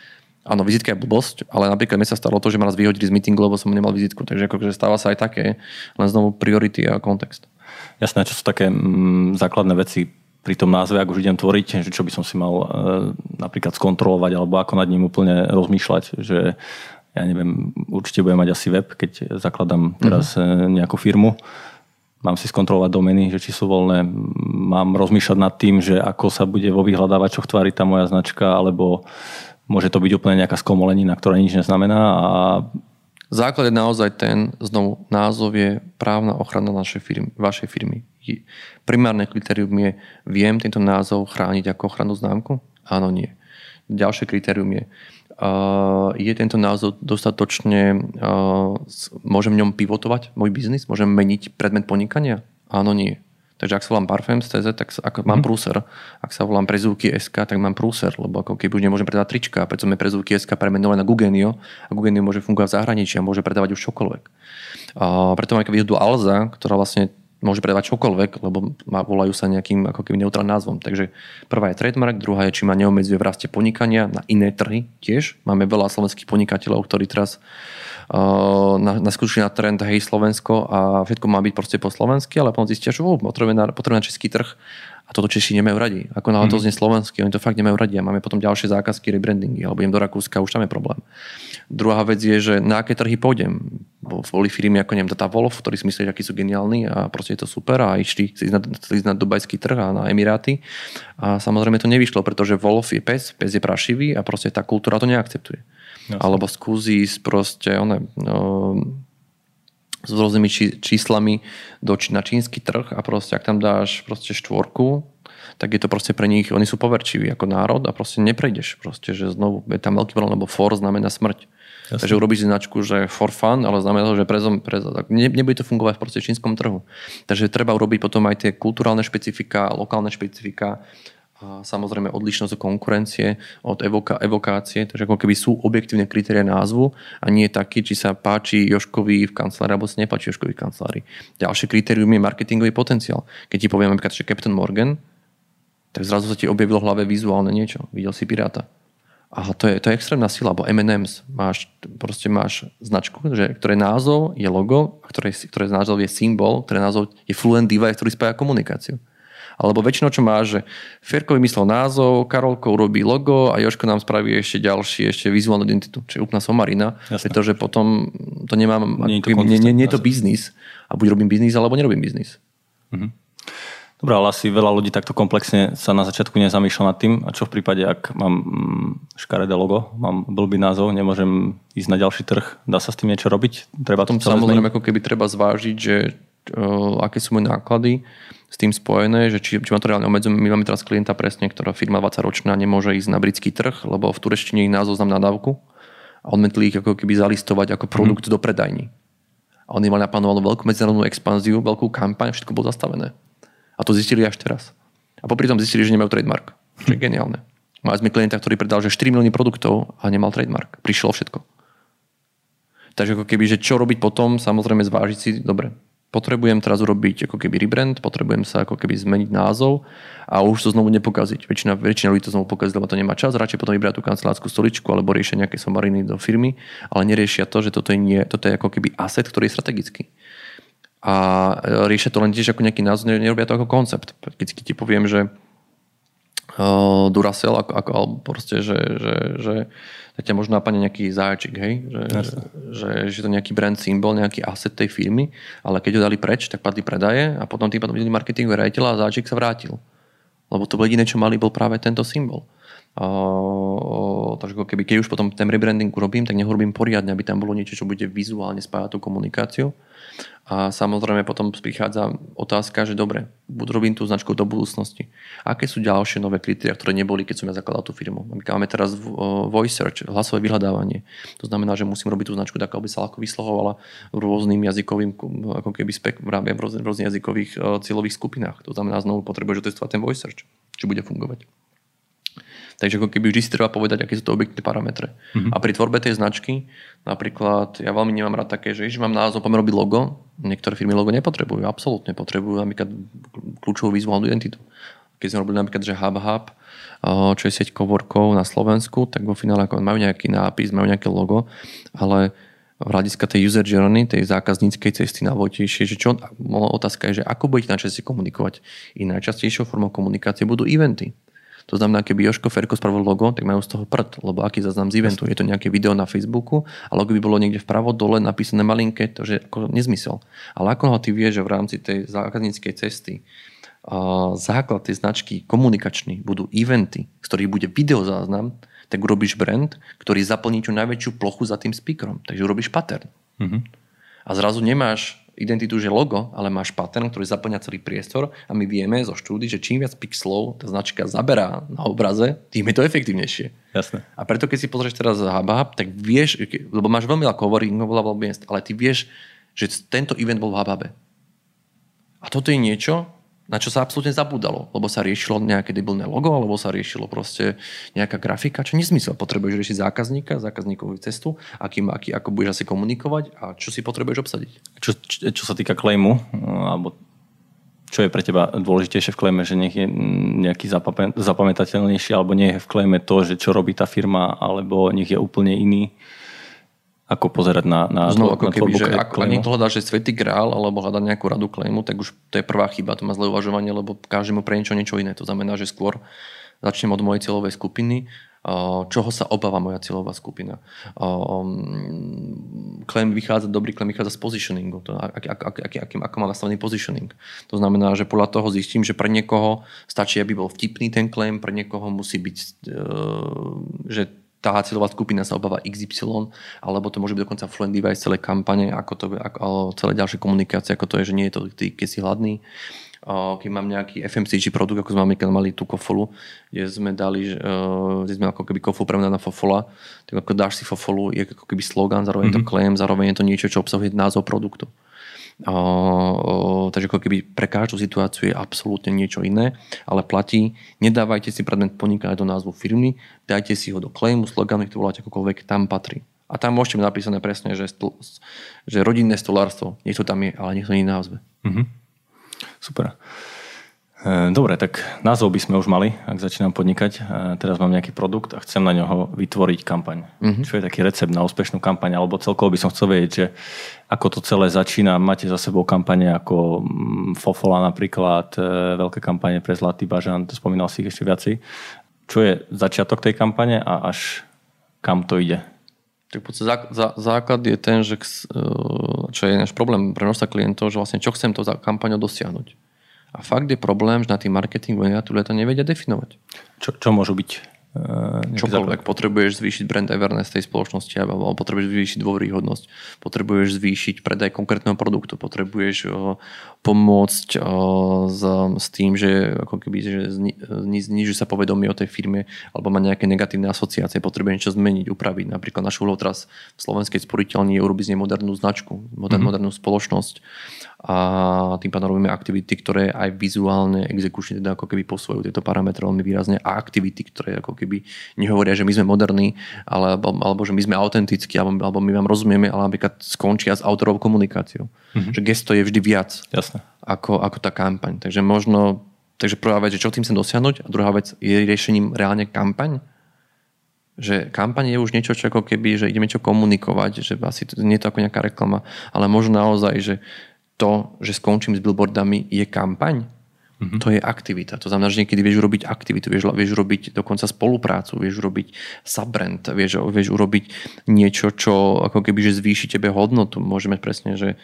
Áno, vizitka je blbosť, ale napríklad mi sa stalo to, že ma raz vyhodili z meetingu, lebo som nemal vizitku. Takže akože stáva sa aj také, len znovu priority a kontext. Jasné, čo sú také mm, základné veci pri tom názve, ak už idem tvoriť, že čo by som si mal e, napríklad skontrolovať alebo ako nad ním úplne rozmýšľať, že ja neviem, určite budem mať asi web, keď zakladám teraz mm-hmm. nejakú firmu. Mám si skontrolovať domeny, že či sú voľné. Mám rozmýšľať nad tým, že ako sa bude vo vyhľadávačoch tváriť tá moja značka, alebo Môže to byť úplne nejaká skomolenina, ktorá nič neznamená a Základ je naozaj ten, znovu, názov je právna ochrana našej firmy, vašej firmy. Primárne kritérium je, viem tento názov chrániť ako ochrannú známku? Áno, nie. Ďalšie kritérium je, uh, je tento názov dostatočne, uh, môžem v ňom pivotovať môj biznis? Môžem meniť predmet podnikania? Áno, nie. Takže ak sa volám CZ, tak ako mám mm. prúser. Ak sa volám prezúky SK, tak mám prúser, lebo ako keby už nemôžem predávať trička, preto sme prezúky SK premenované na Gugenio a Gugenio môže fungovať v zahraničí a môže predávať už čokoľvek. A preto mám výhodu Alza, ktorá vlastne môže predávať čokoľvek, lebo má, volajú sa nejakým ako keby neutrálnym názvom. Takže prvá je trademark, druhá je, či ma neobmedzuje v raste podnikania na iné trhy tiež. Máme veľa slovenských podnikateľov, ktorí teraz naskúšali na trend hej Slovensko a všetko má byť proste po slovensky, ale potom zistia, že potrebujeme, na, potrebujeme na český trh a toto Češi nemajú radi. Ako mm. to mhm. znie slovenský, oni to fakt nemajú radi a máme potom ďalšie zákazky, rebrandingy, alebo idem do Rakúska, už tam je problém. Druhá vec je, že na aké trhy pôjdem. Boli firmy ako neviem, Data Wolf, ktorí si mysleli, akí sú geniálni a proste je to super a išli si ísť na, ísť na dubajský trh a na Emiráty. A samozrejme to nevyšlo, pretože Wolf je pes, pes je prašivý a proste tá kultúra to neakceptuje. Jasne. alebo skúsi ísť proste one, no, s rôznymi či, číslami do, na čínsky trh a proste ak tam dáš proste štvorku, tak je to proste pre nich, oni sú poverčiví ako národ a proste neprejdeš. Proste, že znovu je tam veľký problém, lebo for znamená smrť. Jasne. Takže urobíš značku, že for fun, ale znamená to, že prezom, prezom, ne, nebude to fungovať v proste čínskom trhu. Takže treba urobiť potom aj tie kulturálne špecifika, lokálne špecifika, a samozrejme odlišnosť od konkurencie, od evoka, evokácie, takže ako keby sú objektívne kritéria názvu a nie taký, či sa páči Joškovi v kancelárii alebo sa nepáči Joškovi v kancelárii. Ďalšie kritérium je marketingový potenciál. Keď ti poviem napríklad, že Captain Morgan, tak zrazu sa ti objavilo v hlave vizuálne niečo. Videl si piráta. A to je, to je extrémna sila, alebo M&M's. Máš, proste máš značku, že, ktoré názov je logo, ktoré, ktoré názov je symbol, ktoré názov je fluent device, ktorý spája komunikáciu. Alebo väčšinou, čo má, že Ferko vymyslel názov, Karolko urobí logo a Joško nám spraví ešte ďalší, ešte vizuálnu identitu, čo je úplná somarina, Jasne. pretože potom to nemám, nie, to nie, nie, nie je to biznis a buď robím biznis, alebo nerobím biznis. Mhm. Dobre, ale asi veľa ľudí takto komplexne sa na začiatku nezamýšľa nad tým. A čo v prípade, ak mám mm, škaredé logo, mám blbý názov, nemôžem ísť na ďalší trh, dá sa s tým niečo robiť? Treba tom samozrejme, ako keby treba zvážiť, že uh, aké sú moje náklady s tým spojené, že či, či ma to reálne obmedzujem. My máme teraz klienta presne, ktorá firma 20 ročná nemôže ísť na britský trh, lebo v tureštine ich názov znam nadávku a odmetli ich ako keby zalistovať ako produkt mm. do predajní. A oni mali naplánovanú veľkú medzinárodnú expanziu, veľkú kampaň, všetko bolo zastavené. A to zistili až teraz. A popri tom zistili, že nemajú trademark. Čo je geniálne. Mali sme klienta, ktorý predal že 4 milióny produktov a nemal trademark. Prišlo všetko. Takže ako keby, že čo robiť potom, samozrejme zvážiť si, dobre, potrebujem teraz urobiť ako keby rebrand, potrebujem sa ako keby zmeniť názov a už to znovu nepokaziť. Väčšina, väčšina ľudí to znovu pokazí, lebo to nemá čas, radšej potom vybrať tú kancelárskú stoličku alebo riešia nejaké somariny do firmy, ale neriešia to, že toto je, nie, toto je ako keby asset, ktorý je strategický. A riešia to len tiež ako nejaký názov, nerobia to ako koncept. Keď ti poviem, že uh, Duracell, ako, ako, alebo proste, že, že, že ťa možno napadne nejaký zájačik, hej? Že, že, že, že, to nejaký brand symbol, nejaký asset tej firmy, ale keď ho dali preč, tak padli predaje a potom tým potom videli marketingový rejiteľ a zájačik sa vrátil. Lebo to jediné, čo mali, bol práve tento symbol. Uh, takže keby, keď už potom ten rebranding urobím, tak nech urobím poriadne, aby tam bolo niečo, čo bude vizuálne spájať tú komunikáciu a samozrejme potom prichádza otázka, že dobre, robím tú značku do budúcnosti. Aké sú ďalšie nové kritéria, ktoré neboli, keď som ja zakladal tú firmu? Máme teraz voice search, hlasové vyhľadávanie. To znamená, že musím robiť tú značku tak, aby sa ľahko vyslovovala rôznym jazykovým, ako keby spek, v rôznych, jazykových cieľových skupinách. To znamená, znovu potrebuješ testovať ten voice search, či bude fungovať. Takže ako keby vždy si treba povedať, aké sú to objektné parametre. Mm-hmm. A pri tvorbe tej značky, napríklad, ja veľmi nemám rád také, že že mám názov, poďme robiť logo. Niektoré firmy logo nepotrebujú, absolútne potrebujú napríklad kľúčovú vizuálnu identitu. Keď sme robili napríklad, že Hub Hub, čo je sieť coworkov na Slovensku, tak vo finále ako majú nejaký nápis, majú nejaké logo, ale v hľadiska tej user journey, tej zákazníckej cesty na vojtejšie, že čo, otázka je, že ako budete najčastejšie komunikovať. I najčastejšou formou komunikácie budú eventy. To znamená, keby Joško Ferko spravil logo, tak majú z toho prd, lebo aký zaznám z eventu. Je to nejaké video na Facebooku a logo by bolo niekde vpravo dole napísané malinké, to je ako nezmysel. Ale ako ho ty vieš, že v rámci tej zákazníckej cesty uh, základ tej značky komunikačný budú eventy, z ktorých bude video záznam, tak urobíš brand, ktorý zaplní čo najväčšiu plochu za tým speakerom. Takže urobíš pattern. Mm-hmm. A zrazu nemáš identitu, že logo, ale máš pattern, ktorý zaplňa celý priestor a my vieme zo štúdy, že čím viac pixelov tá značka zaberá na obraze, tým je to efektívnejšie. Jasne. A preto keď si pozrieš teraz Hubhub, tak vieš, lebo máš veľmi veľa covoringov, veľa miest, ale ty vieš, že tento event bol v Hubhube. A toto je niečo, na čo sa absolútne zabúdalo, lebo sa riešilo nejaké debilné logo, alebo sa riešilo proste nejaká grafika, čo nezmysel. Potrebuješ riešiť zákazníka, zákazníkovú cestu, akým, aký, ako budeš asi komunikovať a čo si potrebuješ obsadiť. Čo, čo, čo sa týka claimu, alebo čo je pre teba dôležitejšie v klejme, že nech je nejaký zapamätateľnejší, alebo nie je v klejme to, že čo robí tá firma, alebo nech je úplne iný ako pozerať na, na, Znovu, ako na keby, že ak ani to hľadáš, že svetý grál alebo hľadať nejakú radu klejmu, tak už to je prvá chyba, to má zlé uvažovanie, lebo každému pre niečo niečo iné. To znamená, že skôr začnem od mojej cieľovej skupiny, čoho sa obáva moja cieľová skupina. Claim vychádza, dobrý claim vychádza z positioningu, to, ak, ak, ak, ak, ak, ako má nastavený positioning. To znamená, že podľa toho zistím, že pre niekoho stačí, aby bol vtipný ten claim, pre niekoho musí byť, e, že tá cieľová skupina sa obáva XY, alebo to môže byť dokonca fluent device celé kampane, ako to, ako, celé ďalšie komunikácie, ako to je, že nie je to ty, keď si hladný. Keď mám nejaký FMCG produkt, ako sme mali, keď mali tú kofolu, kde sme dali, kde sme ako keby kofolu premenali na fofola, tak ako dáš si fofolu, je ako keby slogan, zároveň mm-hmm. to claim, mhm. zároveň je to niečo, čo obsahuje názov produktu. Takže ako keby pre každú situáciu je absolútne niečo iné, ale platí, nedávajte si predmet podnikania do názvu firmy, dajte si ho do claimu, sloganu, to voláte akokoľvek, tam patrí. A tam môžete mať napísané presne, že, stl- že rodinné stolárstvo, nech to tam je, ale nech to nie názve. Mm-hmm. Super. E, dobre, tak názov by sme už mali, ak začínam podnikať. E, teraz mám nejaký produkt a chcem na ňoho vytvoriť kampaň. Mm-hmm. Čo je taký recept na úspešnú kampaň, alebo celkovo by som chcel vedieť, že ako to celé začína. Máte za sebou kampane ako mm, Fofola napríklad, e, veľké kampane pre Zlatý bažan, to spomínal si ich ešte viacej. Čo je začiatok tej kampane a až kam to ide? Tak podstate základ je ten, že čo je náš problém pre množstva klientov, že vlastne čo chcem to za kampaňou dosiahnuť. A fakt je problém, že na tým marketingu a to nevedia definovať. Čo, čo môžu byť Čokoľvek. Potrebuješ zvýšiť brand awareness tej spoločnosti alebo potrebuješ zvýšiť dôveryhodnosť. Potrebuješ zvýšiť predaj konkrétneho produktu. Potrebuješ pomôcť o, s, s tým, že ako keby že zni, znižuje sa povedomie o tej firme alebo má nejaké negatívne asociácie. Potrebuješ niečo zmeniť, upraviť. Napríklad našu úlohu teraz v slovenskej sporiteľni je urobiť z nej modernú značku, modern, mm-hmm. modernú spoločnosť a tým pádom robíme aktivity, ktoré aj vizuálne, exekučne teda ako keby posvojujú tieto parametre veľmi výrazne a aktivity, ktoré ako keby nehovoria, že my sme moderní, alebo, alebo že my sme autentickí, alebo, alebo my vám rozumieme, ale napríklad skončia s autorovou komunikáciou. Mm-hmm. Že gesto je vždy viac Jasne. Ako, ako tá kampaň. Takže možno, takže prvá vec, že čo tým chcem dosiahnuť a druhá vec, je riešením reálne kampaň? že kampaň je už niečo, čo ako keby, že ideme čo komunikovať, že asi to, nie je to ako nejaká reklama, ale možno naozaj, že to, že skončím s billboardami, je kampaň. Mm-hmm. To je aktivita. To znamená, že niekedy vieš urobiť aktivitu, vieš, vieš urobiť dokonca spoluprácu, vieš urobiť subbrand, vieš, vieš urobiť niečo, čo ako keby že zvýši tebe hodnotu. Môžeme presne, že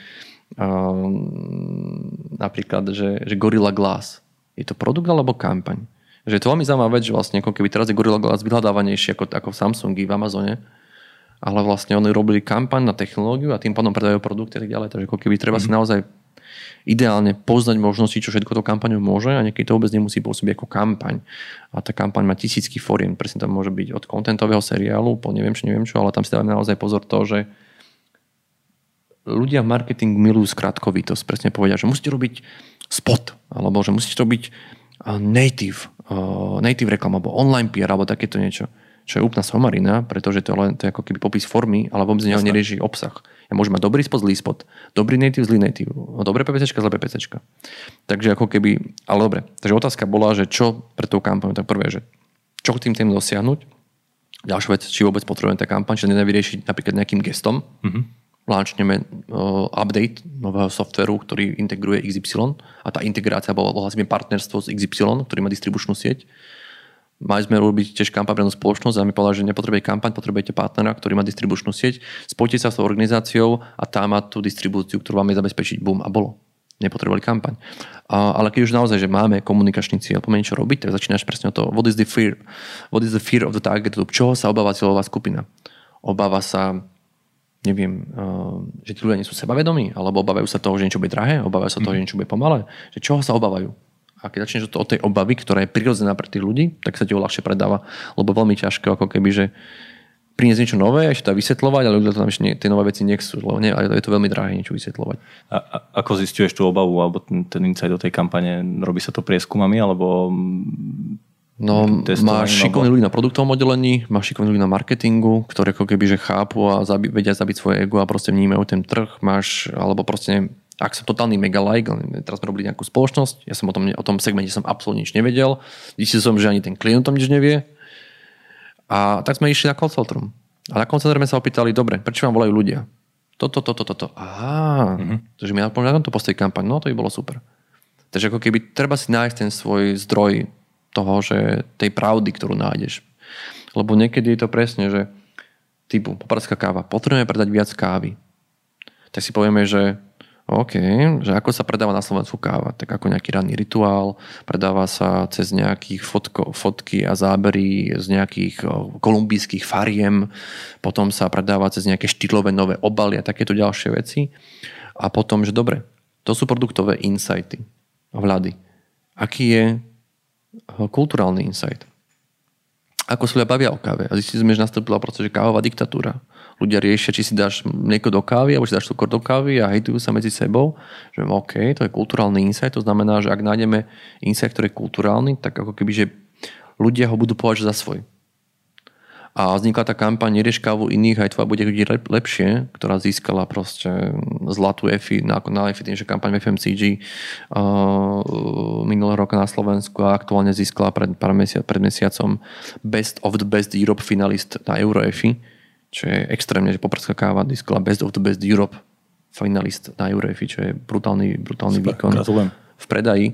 napríklad, že, že Gorilla Glass. Je to produkt alebo kampaň? Že je to veľmi zaujímavá vec, že vlastne ako keby teraz je Gorilla Glass vyhľadávanejší ako, ako v Samsungi, v Amazone ale vlastne oni robili kampaň na technológiu a tým pádom predajú produkty a tak ďalej. Takže ako keby treba mm-hmm. si mhm. naozaj ideálne poznať možnosti, čo všetko to kampaňou môže a niekedy to vôbec nemusí pôsobiť ako kampaň. A tá kampaň má tisícky foriem. Presne tam môže byť od kontentového seriálu po neviem čo, neviem čo, ale tam si dávame naozaj pozor to, že ľudia v marketingu milujú skratkovitosť. Presne povedia, že musíte robiť spot, alebo že musíte robiť native, native reklama, alebo online PR, alebo takéto niečo čo je úplná somarina, pretože to je len to je ako keby popis formy, ale vôbec neho nerieši obsah. Ja môžem mať dobrý spot, zlý spot, dobrý native, zlý native, dobré PPC, zlé PPC. Takže ako keby, ale dobre. Takže otázka bola, že čo pre tú kampaň, tak prvé, že čo tým tým dosiahnuť. Ďalšia vec, či vôbec potrebujeme tá kampaň, že nevyriešiť napríklad nejakým gestom. Mm-hmm. Launchneme uh, update nového softveru, ktorý integruje XY a tá integrácia bola, bola partnerstvo s XY, ktorý má distribučnú sieť Mali sme robiť tiež kampaň pre spoločnosť a mi povedali, že nepotrebujete kampaň, potrebujete partnera, ktorý má distribučnú sieť. Spojte sa s tou organizáciou a tá má tú distribúciu, ktorú vám je zabezpečiť. Bum a bolo. Nepotrebovali kampaň. A, ale keď už naozaj, že máme komunikačný cieľ, poďme niečo robiť, tak začínaš presne o to, what is the fear? What is the fear of the target group? Čoho sa obáva cieľová skupina? Obáva sa neviem, že tí ľudia nie sú sebavedomí, alebo obávajú sa toho, že niečo bude drahé, obávajú sa toho, že mhm. niečo bude pomalé. Že čoho sa obávajú? A keď začneš od tej obavy, ktorá je prirodzená pre tých ľudí, tak sa ti ľahšie predáva. Lebo veľmi ťažké, ako keby, že priniesť niečo nové, ešte to vysvetľovať, ale ľudia to tam ešte nie, tie nové veci nechcú, lebo nie, ale je to veľmi drahé niečo vysvetľovať. A, a ako zistuješ tú obavu alebo ten, ten insight do tej kampane? Robí sa to prieskumami alebo No, máš šikovní ľudí na produktovom oddelení, máš šikovní ľudí na marketingu, ktorí ako keby že chápu a zabi, vedia zabiť svoje ego a proste vnímajú ten trh. Máš, alebo proste ak som totálny mega like, teraz sme robili nejakú spoločnosť, ja som o tom, o tom segmente som absolútne nič nevedel, zistil som, že ani ten klient tom nič nevie. A tak sme išli na call centrum. A na call sme sa opýtali, dobre, prečo vám volajú ľudia? Toto, toto, toto. Aha, mm-hmm. takže mi na tomto postaviť kampaň, no to by bolo super. Takže ako keby treba si nájsť ten svoj zdroj toho, že tej pravdy, ktorú nájdeš. Lebo niekedy je to presne, že typu popradská káva, potrebujeme predať viac kávy. Tak si povieme, že OK, že ako sa predáva na Slovensku káva? Tak ako nejaký ranný rituál, predáva sa cez nejakých fotko, fotky a zábery z nejakých kolumbijských fariem, potom sa predáva cez nejaké štýlové nové obaly a takéto ďalšie veci. A potom, že dobre, to sú produktové insighty, vľady. Aký je kulturálny insight? Ako sa ľudia bavia o káve? A zistili sme, že nastúpila proces, že kávová diktatúra ľudia riešia, či si dáš mlieko do kávy, alebo si dáš cukor do kávy a hejtujú sa medzi sebou, že OK, to je kulturálny insight, to znamená, že ak nájdeme insight, ktorý je kulturálny, tak ako keby, že ľudia ho budú považovať za svoj. A vznikla tá kampaň Nerieš kávu iných, aj tvoja bude ľudí lepšie, ktorá získala proste zlatú EFI na, na EFI, tým, že kampaň v FMCG uh, minulého roka na Slovensku a aktuálne získala pred, pár mesiac, pred mesiacom Best of the Best Europe finalist na Euro EFI čo je extrémne, že poprdská káva diskola Best of the Best Europe finalist na Eurofi, čo je brutálny, brutálny Super, výkon gratulujem. V predaji.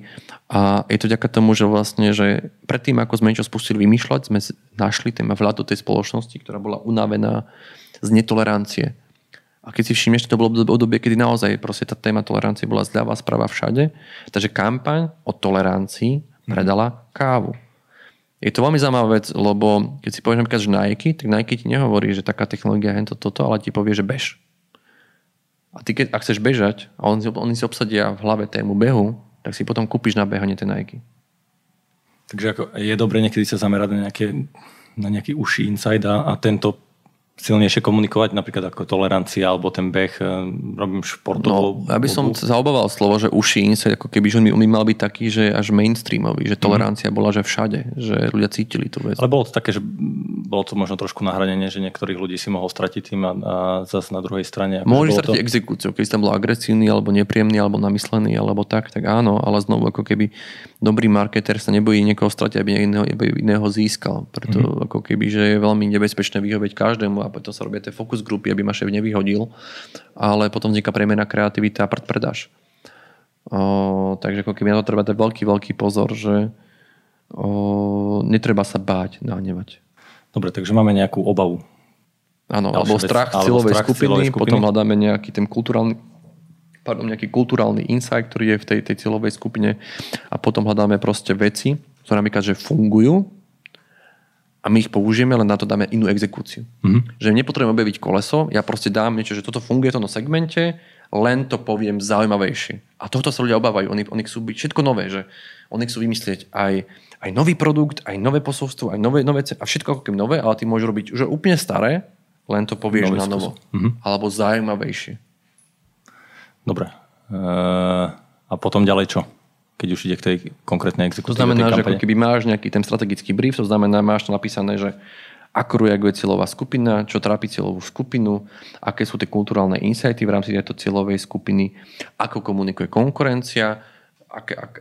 A je to ďaká tomu, že vlastne, že predtým, ako sme niečo spustili vymýšľať, sme našli téma vľad do tej spoločnosti, ktorá bola unavená z netolerancie. A keď si všimneš, to bolo obdobie, kedy naozaj proste tá téma tolerancie bola zľava správa všade. Takže kampaň o tolerancii predala kávu. Je to veľmi zaujímavá vec, lebo keď si povieš napríklad, že Nike, tak Nike ti nehovorí, že taká technológia je to, toto, ale ti povie, že bež. A ty keď, ak chceš bežať a oni, oni si obsadia v hlave tému behu, tak si potom kúpiš na behanie tie Nike. Takže ako je dobre niekedy sa zamerať na, nejaké, na nejaký uší inside a, a tento silnejšie komunikovať, napríklad ako tolerancia alebo ten beh, eh, robím športovú. No, ja by som zaobával slovo, že uši insight, ako keby, že on by mal byť taký, že až mainstreamový, že tolerancia mm. bola, že všade, že ľudia cítili tú vec. Ale bolo to také, že bolo to možno trošku nahradenie, že niektorých ľudí si mohol stratiť tým a, a zase na druhej strane. Môžeš stratiť to... exekúciu, keď tam bol agresívny alebo nepríjemný alebo namyslený alebo tak, tak áno, ale znovu ako keby dobrý marketer sa nebojí niekoho stratiť, aby iného, iného získal. Preto mm. ako keby, že je veľmi nebezpečné vyhovieť každému a preto sa robia tie focus grupy, aby ma šéf nevyhodil, ale potom vzniká premena kreativita a prd predáš. O, takže ako keby na to treba dať veľký, veľký pozor, že o, netreba sa báť, nahnevať. Dobre, takže máme nejakú obavu. Áno, alebo strach, alebo cieľovej, strach skupiny, cieľovej skupiny, potom hľadáme nejaký ten kulturálny pardon, nejaký kulturálny insight, ktorý je v tej, tej cieľovej skupine a potom hľadáme proste veci, ktoré napríklad, že fungujú a my ich použijeme, len na to dáme inú exekúciu. Mm-hmm. Že nepotrebujem objaviť koleso, ja proste dám niečo, že toto funguje v tomto segmente, len to poviem zaujímavejšie. A tohto sa ľudia obávajú. Oni, oni chcú byť všetko nové, že oni chcú vymyslieť aj, aj nový produkt, aj nové posolstvo, aj nové, nové a všetko ako nové, ale ty môžeš robiť už úplne staré, len to povieš na novo. Mm-hmm. Alebo zaujímavejšie. Dobre. Uh, a potom ďalej čo? keď už ide k tej konkrétnej exekúcii. To znamená, že ako keby máš nejaký ten strategický brief, to znamená, máš to napísané, že ako reaguje cieľová skupina, čo trápi cieľovú skupinu, aké sú tie kulturálne insighty v rámci tejto cieľovej skupiny, ako komunikuje konkurencia, aké, ak,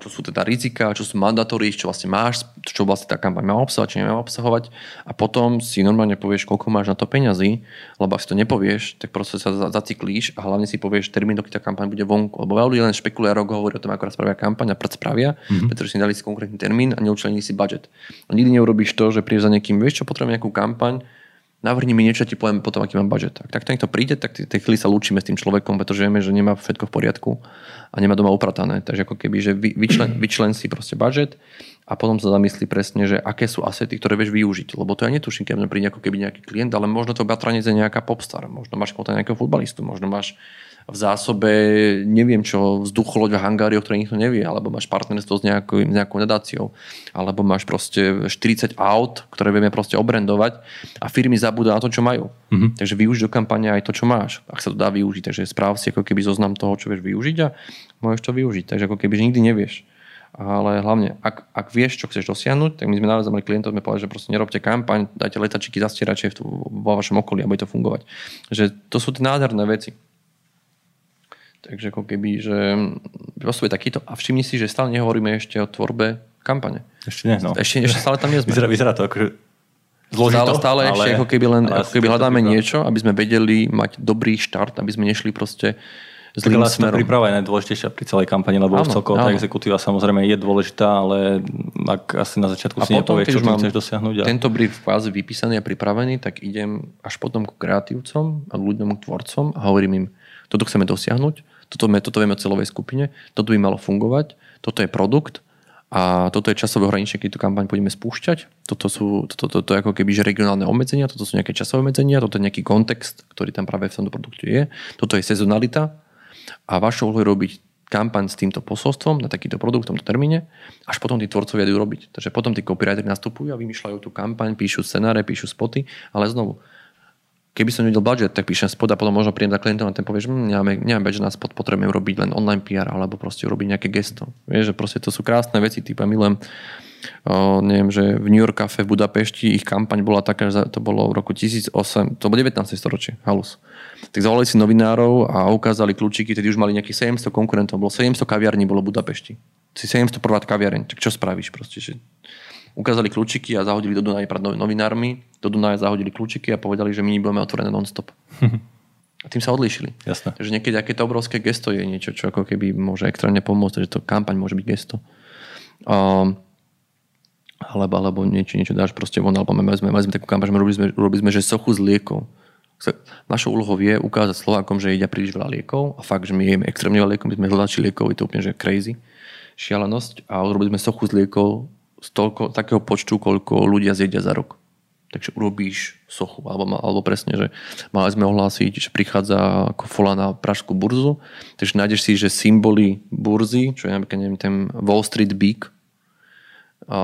čo sú teda rizika, čo sú mandatóry, čo vlastne máš, čo vlastne tá kampaň má obsahovať, čo nemá obsahovať a potom si normálne povieš, koľko máš na to peňazí, lebo ak si to nepovieš, tak proste sa zaciklíš a hlavne si povieš termín, dokedy tá kampaň bude vonku. Lebo veľa ľudí len špekuluje rok hovorí o tom, ako raz spravia kampaň a prd spravia, mm-hmm. pretože si dali si konkrétny termín a neučlenili si budget. A nikdy neurobiš to, že prídeš za niekým, vieš čo, potrebujem nejakú kampaň, navrhni mi niečo, ti poviem potom, aký mám budget. Ak takto niekto príde, tak tej chvíli sa lúčime s tým človekom, pretože vieme, že nemá všetko v poriadku a nemá doma upratané. Takže ako keby, že vyčlen, vyčlen si proste budget a potom sa zamyslí presne, že aké sú asety, ktoré vieš využiť. Lebo to ja netuším, keď príde ako keby nejaký klient, ale možno to bratranec je nejaká popstar, možno máš konta nejakého futbalistu, možno máš v zásobe, neviem čo, vzducholoď v hangári, o ktorej nikto nevie, alebo máš partnerstvo s nejakou, nejakou nadáciou, alebo máš proste 40 aut, ktoré vieme proste obrendovať a firmy zabúdajú na to, čo majú. Mm-hmm. Takže využiť do kampane aj to, čo máš, ak sa to dá využiť. Takže správ si ako keby zoznam toho, čo vieš využiť a môžeš to využiť. Takže ako keby nikdy nevieš. Ale hlavne, ak, ak vieš, čo chceš dosiahnuť, tak my sme naozaj mali klientov, sme povedali, že proste nerobte kampaň, dajte letačiky, zastierače vo vašom okolí a bude to fungovať. Že to sú tie nádherné veci. Takže ako keby, že proste takýto. A všimni si, že stále nehovoríme ešte o tvorbe kampane. Ešte nie, no. Ešte, ešte stále tam nie sme. Vyzerá, vyzerá to ako Zložito, stále, stále ale, ešte ako keby len ako keby hľadáme niečo, aby sme vedeli mať dobrý štart, aby sme nešli proste zlým tak, smerom. príprava je najdôležitejšia pri celej kampani, lebo áno, celková tá exekutíva samozrejme je dôležitá, ale ak asi na začiatku a si potom, nepovieš, čo mám chceš dosiahnuť. A... Tento brief kvázi vypísaný a pripravený, tak idem až potom ku kreatívcom a ľuďom, k tvorcom a hovorím im, toto chceme dosiahnuť, toto, toto vieme o celovej skupine, toto by malo fungovať, toto je produkt a toto je časové hraničenie, keď tú kampaň budeme spúšťať. Toto sú toto, toto, ako keby že regionálne obmedzenia, toto sú nejaké časové obmedzenia, toto je nejaký kontext, ktorý tam práve v tomto produkte je. Toto je sezonalita a vašou úlohou robiť kampaň s týmto posolstvom na takýto produkt v tomto termíne, až potom tí tvorcovia idú robiť. Takže potom tí copywriteri nastupujú a vymýšľajú tú kampaň, píšu scenáre, píšu spoty, ale znovu, keby som nevedel budget, tak píšem spot a potom možno príjem za klientom a ten povieš, hm, nemáme, nemáme budget na spot, potrebujem robiť len online PR alebo proste urobiť nejaké gesto. Vieš, že proste to sú krásne veci, typu ja milujem o, neviem, že v New York Cafe v Budapešti ich kampaň bola taká, že to bolo v roku 1008, to bolo 19. storočie, halus. Tak zavolali si novinárov a ukázali kľúčiky, tedy už mali nejakých 700 konkurentov, bolo 700 kaviarní, bolo v Budapešti. Si 700 prvá kaviareň, tak čo spravíš proste, že ukázali kľúčiky a zahodili do Dunaja pred novinármi. Do Dunaja zahodili kľúčiky a povedali, že my budeme otvorené non-stop. A tým sa odlíšili. Jasné. Takže niekedy aké to obrovské gesto je niečo, čo ako keby môže extrémne pomôcť, že to kampaň môže byť gesto. Um, alebo, alebo niečo, niečo dáš proste von, alebo mali sme, mali sme takú kampaň, že robili sme, robili sme že sochu z liekov. Našou úlohou je ukázať Slovákom, že jedia príliš veľa liekov a fakt, že my jeme extrémne veľa liekov, my sme hľadači liekov, je to úplne že crazy, šialenosť a robili sme sochu z liekov z toľko, takého počtu, koľko ľudia zjedia za rok. Takže urobíš sochu, alebo, alebo presne, že mali sme ohlásiť, že prichádza ako fola na pražskú burzu, takže nájdeš si, že symboly burzy, čo je napríklad neviem, ten Wall Street Beak, a,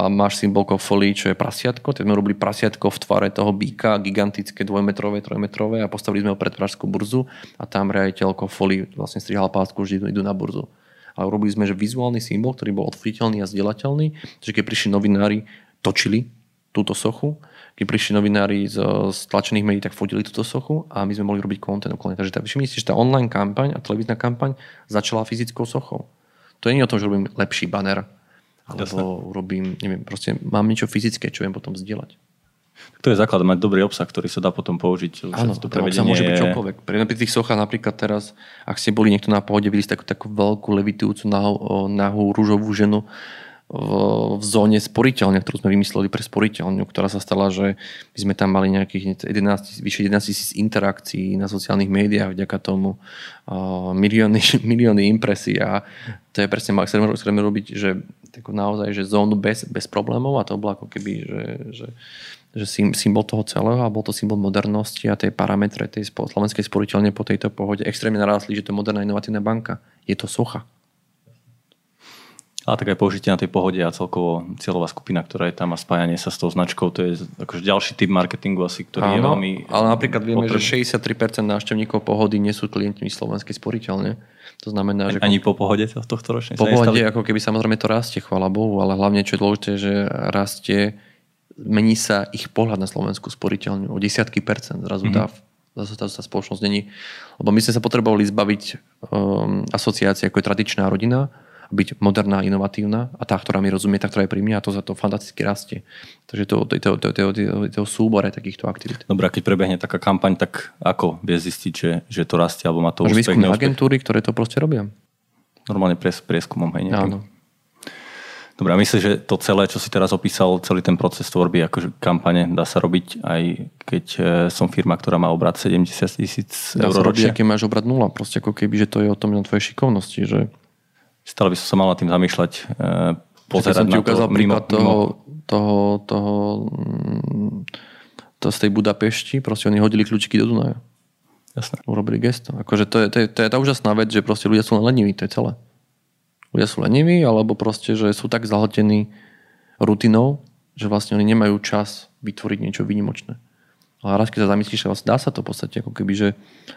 a máš symbol folii, čo je prasiatko. Teď sme robili prasiatko v tvare toho býka, gigantické, dvojmetrové, trojmetrové a postavili sme ho pred Pražskú burzu a tam riaditeľ folii vlastne strihal pásku, že idú na burzu. Ale robili sme, že vizuálny symbol, ktorý bol odfotiteľný a zdieľateľný, že keď prišli novinári, točili túto sochu, keď prišli novinári z, z tlačených médií, tak fotili túto sochu a my sme mohli robiť content okolo Takže tak, všimni si, že tá online kampaň a televízna kampaň začala fyzickou sochou. To nie je o tom, že robím lepší banner, alebo Jasne. urobím, neviem, proste mám niečo fyzické, čo viem potom zdieľať. To je základ, mať dobrý obsah, ktorý sa dá potom použiť. Áno, to obsah môže byť čokoľvek. Pri, pri tých sochách napríklad teraz, ak ste boli niekto na pohode, videli ste takú, takú veľkú levitujúcu nahú, nahú rúžovú ženu v, v zóne sporiteľne, ktorú sme vymysleli pre sporiteľňu, ktorá sa stala, že my sme tam mali nejakých 11, vyše 11 tisíc interakcií na sociálnych médiách vďaka tomu uh, milióny, milióny impresí a to je presne, chceme, chceme robiť, že takú naozaj, že zónu bez, bez problémov a to bolo ako keby, že, že, že symbol toho celého a bol to symbol modernosti a tie parametre tej slovenskej sporiteľne po tejto pohode extrémne narastli, že to je moderná inovatívna banka. Je to socha. Ale tak aj použitie na tej pohode a celkovo cieľová skupina, ktorá je tam a spájanie sa s tou značkou, to je akože ďalší typ marketingu asi, ktorý Áno, je veľmi... Ale napríklad vieme, potrebný. že 63% návštevníkov pohody nie sú klientmi slovenskej sporiteľne. To znamená, že... Ani po pohode to, tohto ročne Po pohode, ako keby samozrejme to rastie, chvála Bohu, ale hlavne čo je dôležité, že rastie, mení sa ich pohľad na slovenskú sporiteľňu o desiatky percent. Zrazu mm-hmm. tá zase tá, tá spoločnosť není. Lebo my sme sa potrebovali zbaviť um, asociácie, ako je tradičná rodina, byť moderná, inovatívna a tá, ktorá mi rozumie, tá, ktorá je pri mne a to za to fantasticky rastie. Takže to, to, to, to, to, to, to súbore takýchto aktivít. Dobre, keď prebehne taká kampaň, tak ako vie zistiť, že, že to rastie alebo má to Máš úspech? agentúry, ktoré to proste robia. Normálne pres, prieskumom, hej? Áno. Dobre, a myslím, že to celé, čo si teraz opísal, celý ten proces tvorby, akože kampane, dá sa robiť aj keď e, som firma, ktorá má obrad 70 tisíc eur ročne. Dá sa robiť, keď máš obrad nula, proste ako keby, že to je o tom na tvojej šikovnosti, že Stále by som sa mal nad tým zamýšľať, e, pozerať ukázal to mimo, toho, mimo. toho, toho, mm, to z tej Budapešti, proste oni hodili kľúčiky do Dunaja. Jasné. Urobili gesto. Akože to je, to, je, to je tá úžasná vec, že proste ľudia sú len leniví, to je celé. Ľudia sú leniví, alebo proste, že sú tak zahltení rutinou, že vlastne oni nemajú čas vytvoriť niečo výnimočné. Ale raz, keď sa zamyslíš, vlastne dá sa to v podstate, ako keby, že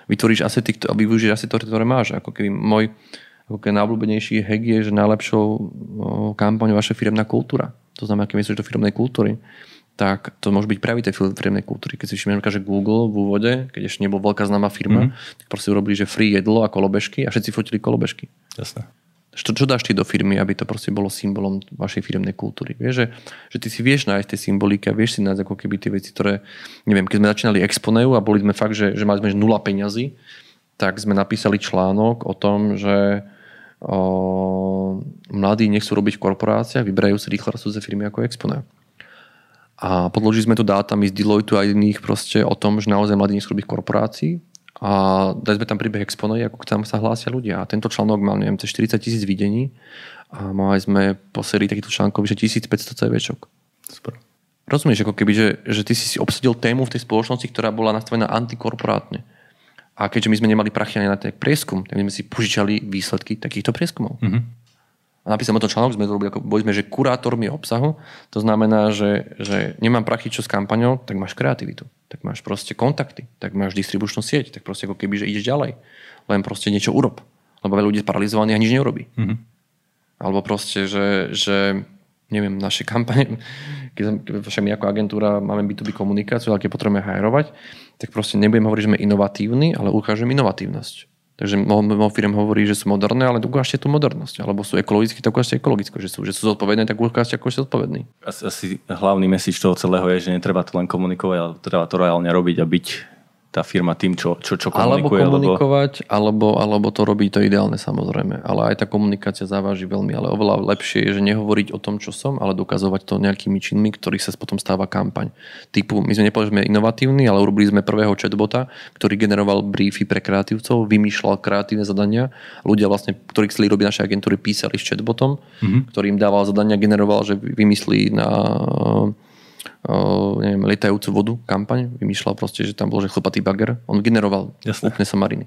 vytvoríš asety, a využiješ asety, ktoré máš. Ako keby môj, ako keď najobľúbenejší hack je, že najlepšou kampaňou vaša firmná kultúra. To znamená, keď myslíš do firmnej kultúry, tak to môže byť práve tej firmnej kultúry. Keď si všimneme, že Google v úvode, keď ešte nebol veľká známa firma, mm-hmm. tak proste urobili, že free jedlo a kolobežky a všetci fotili kolobežky. Jasné. Čo, čo dáš ty do firmy, aby to proste bolo symbolom vašej firmnej kultúry? Vieš, že, že ty si vieš nájsť tie symboliky a vieš si nájsť ako keby tie veci, ktoré, neviem, keď sme začínali Exponeu a boli sme fakt, že, že mali sme nula peňazí, tak sme napísali článok o tom, že o, mladí nechcú robiť v korporáciách, vyberajú si rýchle rastúce firmy ako Exponent. A podložili sme to dátami z Deloitte a iných proste o tom, že naozaj mladí nechcú robiť v korporácii a dali sme tam príbeh Exponent, ako tam sa hlásia ľudia. A tento článok mal, neviem, 40 tisíc videní a mali sme po sérii takýchto článkov vyše 1500 CVčok. Super. Rozumieš, ako keby, že, že ty si si obsadil tému v tej spoločnosti, ktorá bola nastavená antikorporátne. A keďže my sme nemali prachy ani na ten prieskum, tak my sme si požičali výsledky takýchto prieskumov. Mm-hmm. A napísal o tom článok, sme to robili ako, boli sme, že kurátormi obsahu. To znamená, že, že nemám prachy čo s kampaňou, tak máš kreativitu. Tak máš proste kontakty, tak máš distribučnú sieť, tak proste ako keby, že ideš ďalej. Len proste niečo urob. Lebo veľa ľudí je paralizovaných a nič neurobí. Mm-hmm. Alebo proste, že, že neviem, naše kampane, keď však my ako agentúra máme B2B komunikáciu, ale keď potrebujeme hajrovať, tak proste nebudem hovoriť, že sme inovatívni, ale ukážem inovatívnosť. Takže mnoho firm hovorí, že sú moderné, ale ukážte tú modernosť. Alebo sú ekologické, tak ukážte ekologické. Že sú, že sú zodpovedné, tak ukážte, ako ste zodpovední. Asi, asi hlavný message toho celého je, že netreba to len komunikovať, ale treba to reálne robiť a byť tá firma tým, čo, čo, čo Alebo komunikuje. komunikovať, lebo... alebo, alebo to robí to ideálne samozrejme. Ale aj tá komunikácia závaží veľmi. Ale oveľa lepšie je, že nehovoriť o tom, čo som, ale dokazovať to nejakými činmi, ktorých sa potom stáva kampaň. Typu, my sme nepovedali, že sme inovatívni, ale urobili sme prvého chatbota, ktorý generoval briefy pre kreatívcov, vymýšľal kreatívne zadania. Ľudia vlastne, ktorí chceli robiť naše agentúry, písali s chatbotom, mm-hmm. ktorý im dával zadania, generoval, že vymyslí na uh, neviem, lietajúcu vodu kampaň, vymýšľal proste, že tam bol že chlpatý bager, on generoval Jasne. úplne samariny.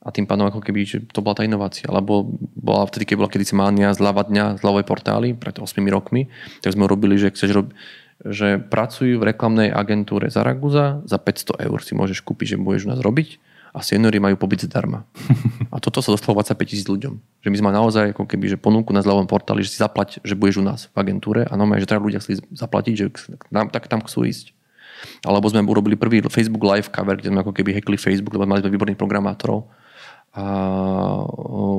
A tým pádom ako keby, že to bola tá inovácia. Alebo bola vtedy, keď bola kedysi mánia zľava dňa, zľavové portály, pred 8 rokmi, tak sme urobili, že chceš robiť že pracujú v reklamnej agentúre Zaragoza, za 500 eur si môžeš kúpiť, že budeš u nás robiť a seniori majú pobyt zdarma. A toto sa dostalo 25 tisíc ľuďom. Že my sme naozaj ako keby, že ponúku na zľavom portáli, že si zaplať, že budeš u nás v agentúre a normálne, že teda ľudia chceli zaplatiť, že nám, tak tam chcú ísť. Alebo sme urobili prvý Facebook live cover, kde sme ako keby hackli Facebook, lebo mali sme výborných programátorov. A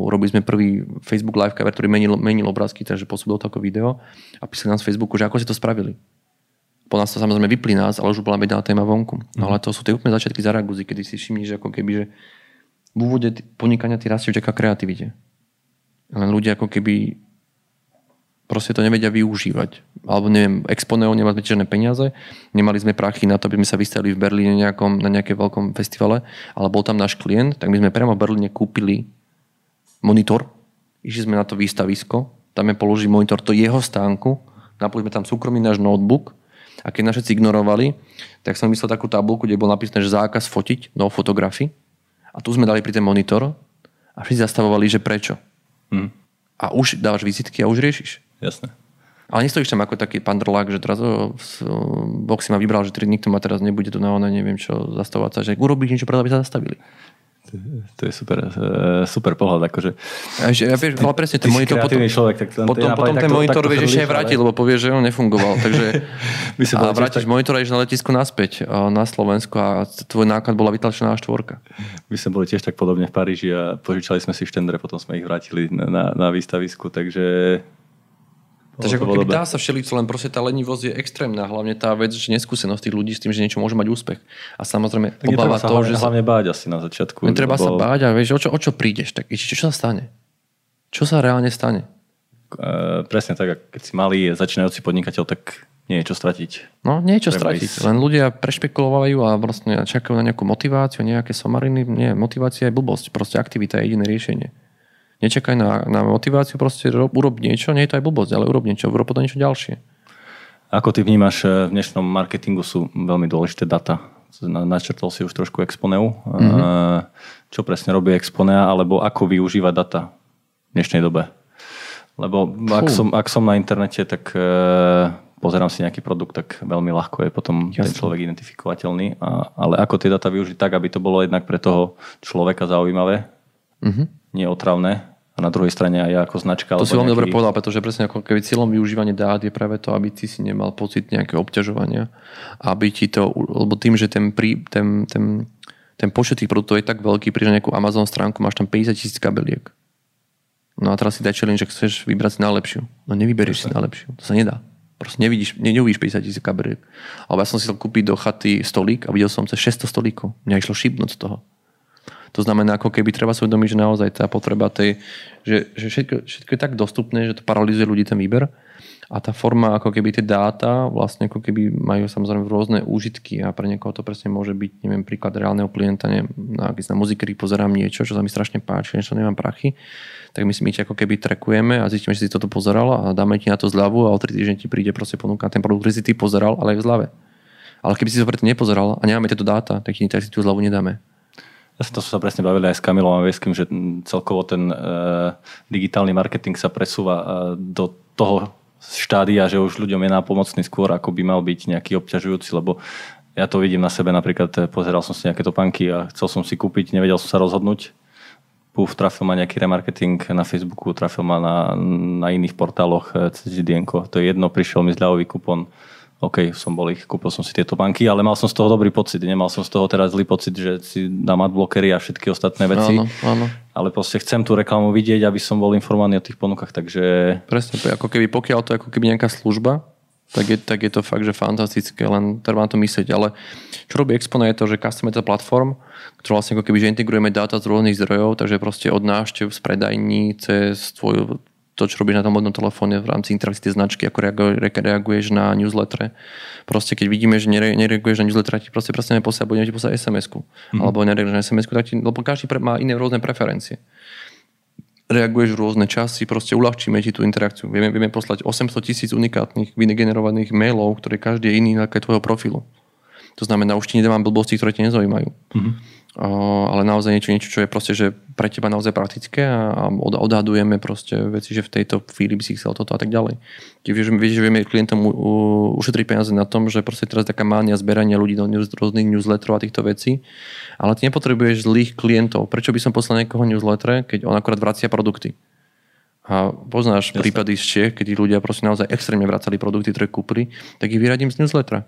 urobili sme prvý Facebook live cover, ktorý menil, menil obrázky, takže posúdil to ako video a písali nám z Facebooku, že ako ste to spravili po nás to samozrejme vyplí nás, ale už bola mediálna téma vonku. No, ale to sú tie úplne začiatky Zaraguzy, kedy si všimneš, že ako keby, že v úvode podnikania ty rastie vďaka kreativite. Len ľudia ako keby proste to nevedia využívať. Alebo neviem, Exponeo nemali sme žiadne peniaze, nemali sme prachy na to, aby sme sa vystavili v Berlíne nejakom, na nejaké veľkom festivale, ale bol tam náš klient, tak my sme priamo v Berlíne kúpili monitor, išli sme na to výstavisko, tam je položili monitor do jeho stánku, napojili sme tam súkromný náš notebook a keď nás všetci ignorovali, tak som myslel takú tabulku, kde bol napísané, že zákaz fotiť, no fotografii. A tu sme dali pri ten monitor a všetci zastavovali, že prečo. Hmm. A už dávaš vizitky a už riešiš. Jasné. Ale nestojíš tam ako taký pandrlák, že teraz oh, si ma vybral, že nikto ma teraz nebude tu na ona, neviem čo, zastavovať sa, že urobíš niečo, preto aby sa zastavili. To je super, eh, super pohľad. Akože. Ja, že, ja vieš, ale presne ten monitor potom, človek, tak potom, potom ten monitor vieš ešte aj vrátiť, lebo povie, že on nefungoval. Takže a vrátiš tak... monitor a na letisku naspäť na Slovensku a tvoj náklad bola vytlačená štvorka. My sme boli tiež tak podobne v Paríži a požičali sme si štendre, potom sme ich vrátili na, na, na výstavisku, takže Takže ako keby dá sa všelico, len proste tá lenivosť je extrémna. Hlavne tá vec, že neskúsenosť tých ľudí s tým, že niečo môže mať úspech. A samozrejme tak obáva to, hlavne, že... Hlavne báť asi na začiatku. Netreba lebo... sa báť a vieš, o čo, o čo prídeš, tak čo, čo sa stane? Čo sa reálne stane? E, presne tak, keď si malý začínajúci podnikateľ, tak nie je čo stratiť. No, nie je čo stratiť. Ísť. Len ľudia prešpekulovajú a vlastne čakajú na nejakú motiváciu, nejaké somariny. Nie, motivácia je blbosť. Proste aktivita je jediné riešenie. Nečakaj na, na motiváciu, proste rob, urob niečo, nie je to aj blbosť, ale urob niečo, urob potom niečo ďalšie. Ako ty vnímaš, e, v dnešnom marketingu sú veľmi dôležité data. Načrtol si už trošku Exponeu. Mm-hmm. Čo presne robí Exponea, alebo ako využíva data v dnešnej dobe? Lebo ak som, ak som na internete, tak e, pozerám si nejaký produkt, tak veľmi ľahko je potom Jasne. ten človek identifikovateľný. A, ale ako tie data využiť tak, aby to bolo jednak pre toho človeka zaujímavé, mm-hmm. nie otravné a na druhej strane aj ako značka. To si veľmi nejaký... dobre povedal, pretože presne ako keby cieľom využívania dát je práve to, aby ty si nemal pocit nejakého obťažovania. Aby ti to, lebo tým, že ten, prí, ten, ten, ten počet tých produktov je tak veľký, pri nejakú Amazon stránku máš tam 50 tisíc kabeliek. No a teraz si daj challenge, že chceš vybrať si najlepšiu. No nevyberieš si najlepšiu. To sa nedá. Proste nevidíš, ne, neuvidíš 50 tisíc kabeliek. Ale ja som si chcel kúpiť do chaty stolík a videl som cez 600 stolíkov. Mňa išlo šibnúť z toho. To znamená, ako keby treba si uvedomiť, že naozaj tá potreba tej, že, že všetko, všetko je tak dostupné, že to paralizuje ľudí ten výber a tá forma, ako keby tie dáta vlastne ako keby majú samozrejme rôzne úžitky a pre niekoho to presne môže byť, neviem, príklad reálneho klienta, neviem, na, na muzikery pozerám niečo, čo sa mi strašne páči, niečo nemám prachy, tak my si my ako keby trekujeme a zistíme, že si toto pozeral a dáme ti na to zľavu a o 3 týždne ti príde proste ponúka ten produkt, ktorý si ty pozeral, ale aj v zľave. Ale keby si to preto nepozeral a nemáme tieto dáta, tak ti si tú zľavu nedáme. Ja to sa presne bavili aj s Kamilom a Vieským, že celkovo ten e, digitálny marketing sa presúva e, do toho štádia, že už ľuďom je nápomocný skôr, ako by mal byť nejaký obťažujúci, lebo ja to vidím na sebe, napríklad e, pozeral som si nejaké topánky a chcel som si kúpiť, nevedel som sa rozhodnúť. Puf, trafil ma nejaký remarketing na Facebooku, trafil ma na, na iných portáloch e, cez GDN. To je jedno, prišiel mi zľavový kupon OK, som bol ich, kúpil som si tieto banky, ale mal som z toho dobrý pocit. Nemal som z toho teraz zlý pocit, že si dám adblockery a všetky ostatné veci. Áno, áno. Ale proste chcem tú reklamu vidieť, aby som bol informovaný o tých ponukách, takže... Presne, ako keby, pokiaľ to je ako keby nejaká služba, tak je, tak je to fakt, že fantastické, len treba na to myslieť. Ale čo robí Expona je to, že custom platform, ktorú vlastne ako keby, že integrujeme dáta z rôznych zdrojov, takže proste od návštev z predajní cez tvoj, to, čo robíš na tom modnom telefóne v rámci interakcie značky, ako reaguješ na newsletter. Proste keď vidíme, že nereaguješ na newsletter, ti proste proste neposiela, budeme ti poslať SMS-ku. Mm-hmm. Alebo nereaguješ na SMS-ku, tak ti, lebo každý má iné rôzne preferencie reaguješ v rôzne časy, proste uľahčíme ti tú interakciu. Vieme, vieme poslať 800 tisíc unikátnych vygenerovaných mailov, ktoré každý je iný na tvojho profilu. To znamená, už ti nedávam blbosti, ktoré ti nezaujímajú. Mm-hmm ale naozaj niečo, niečo, čo je proste, že pre teba naozaj praktické a odhadujeme proste veci, že v tejto chvíli by si chcel toto a tak ďalej. Čiže vieš, že vieme klientom ušetriť peniaze na tom, že proste teraz taká mánia zberania ľudí do news, rôznych newsletterov a týchto vecí, ale ty nepotrebuješ zlých klientov. Prečo by som poslal niekoho newsletter, keď on akorát vracia produkty? A poznáš Jasne. prípady z Čech, keď ľudia proste naozaj extrémne vracali produkty, ktoré kúpili, tak ich vyradím z newslettera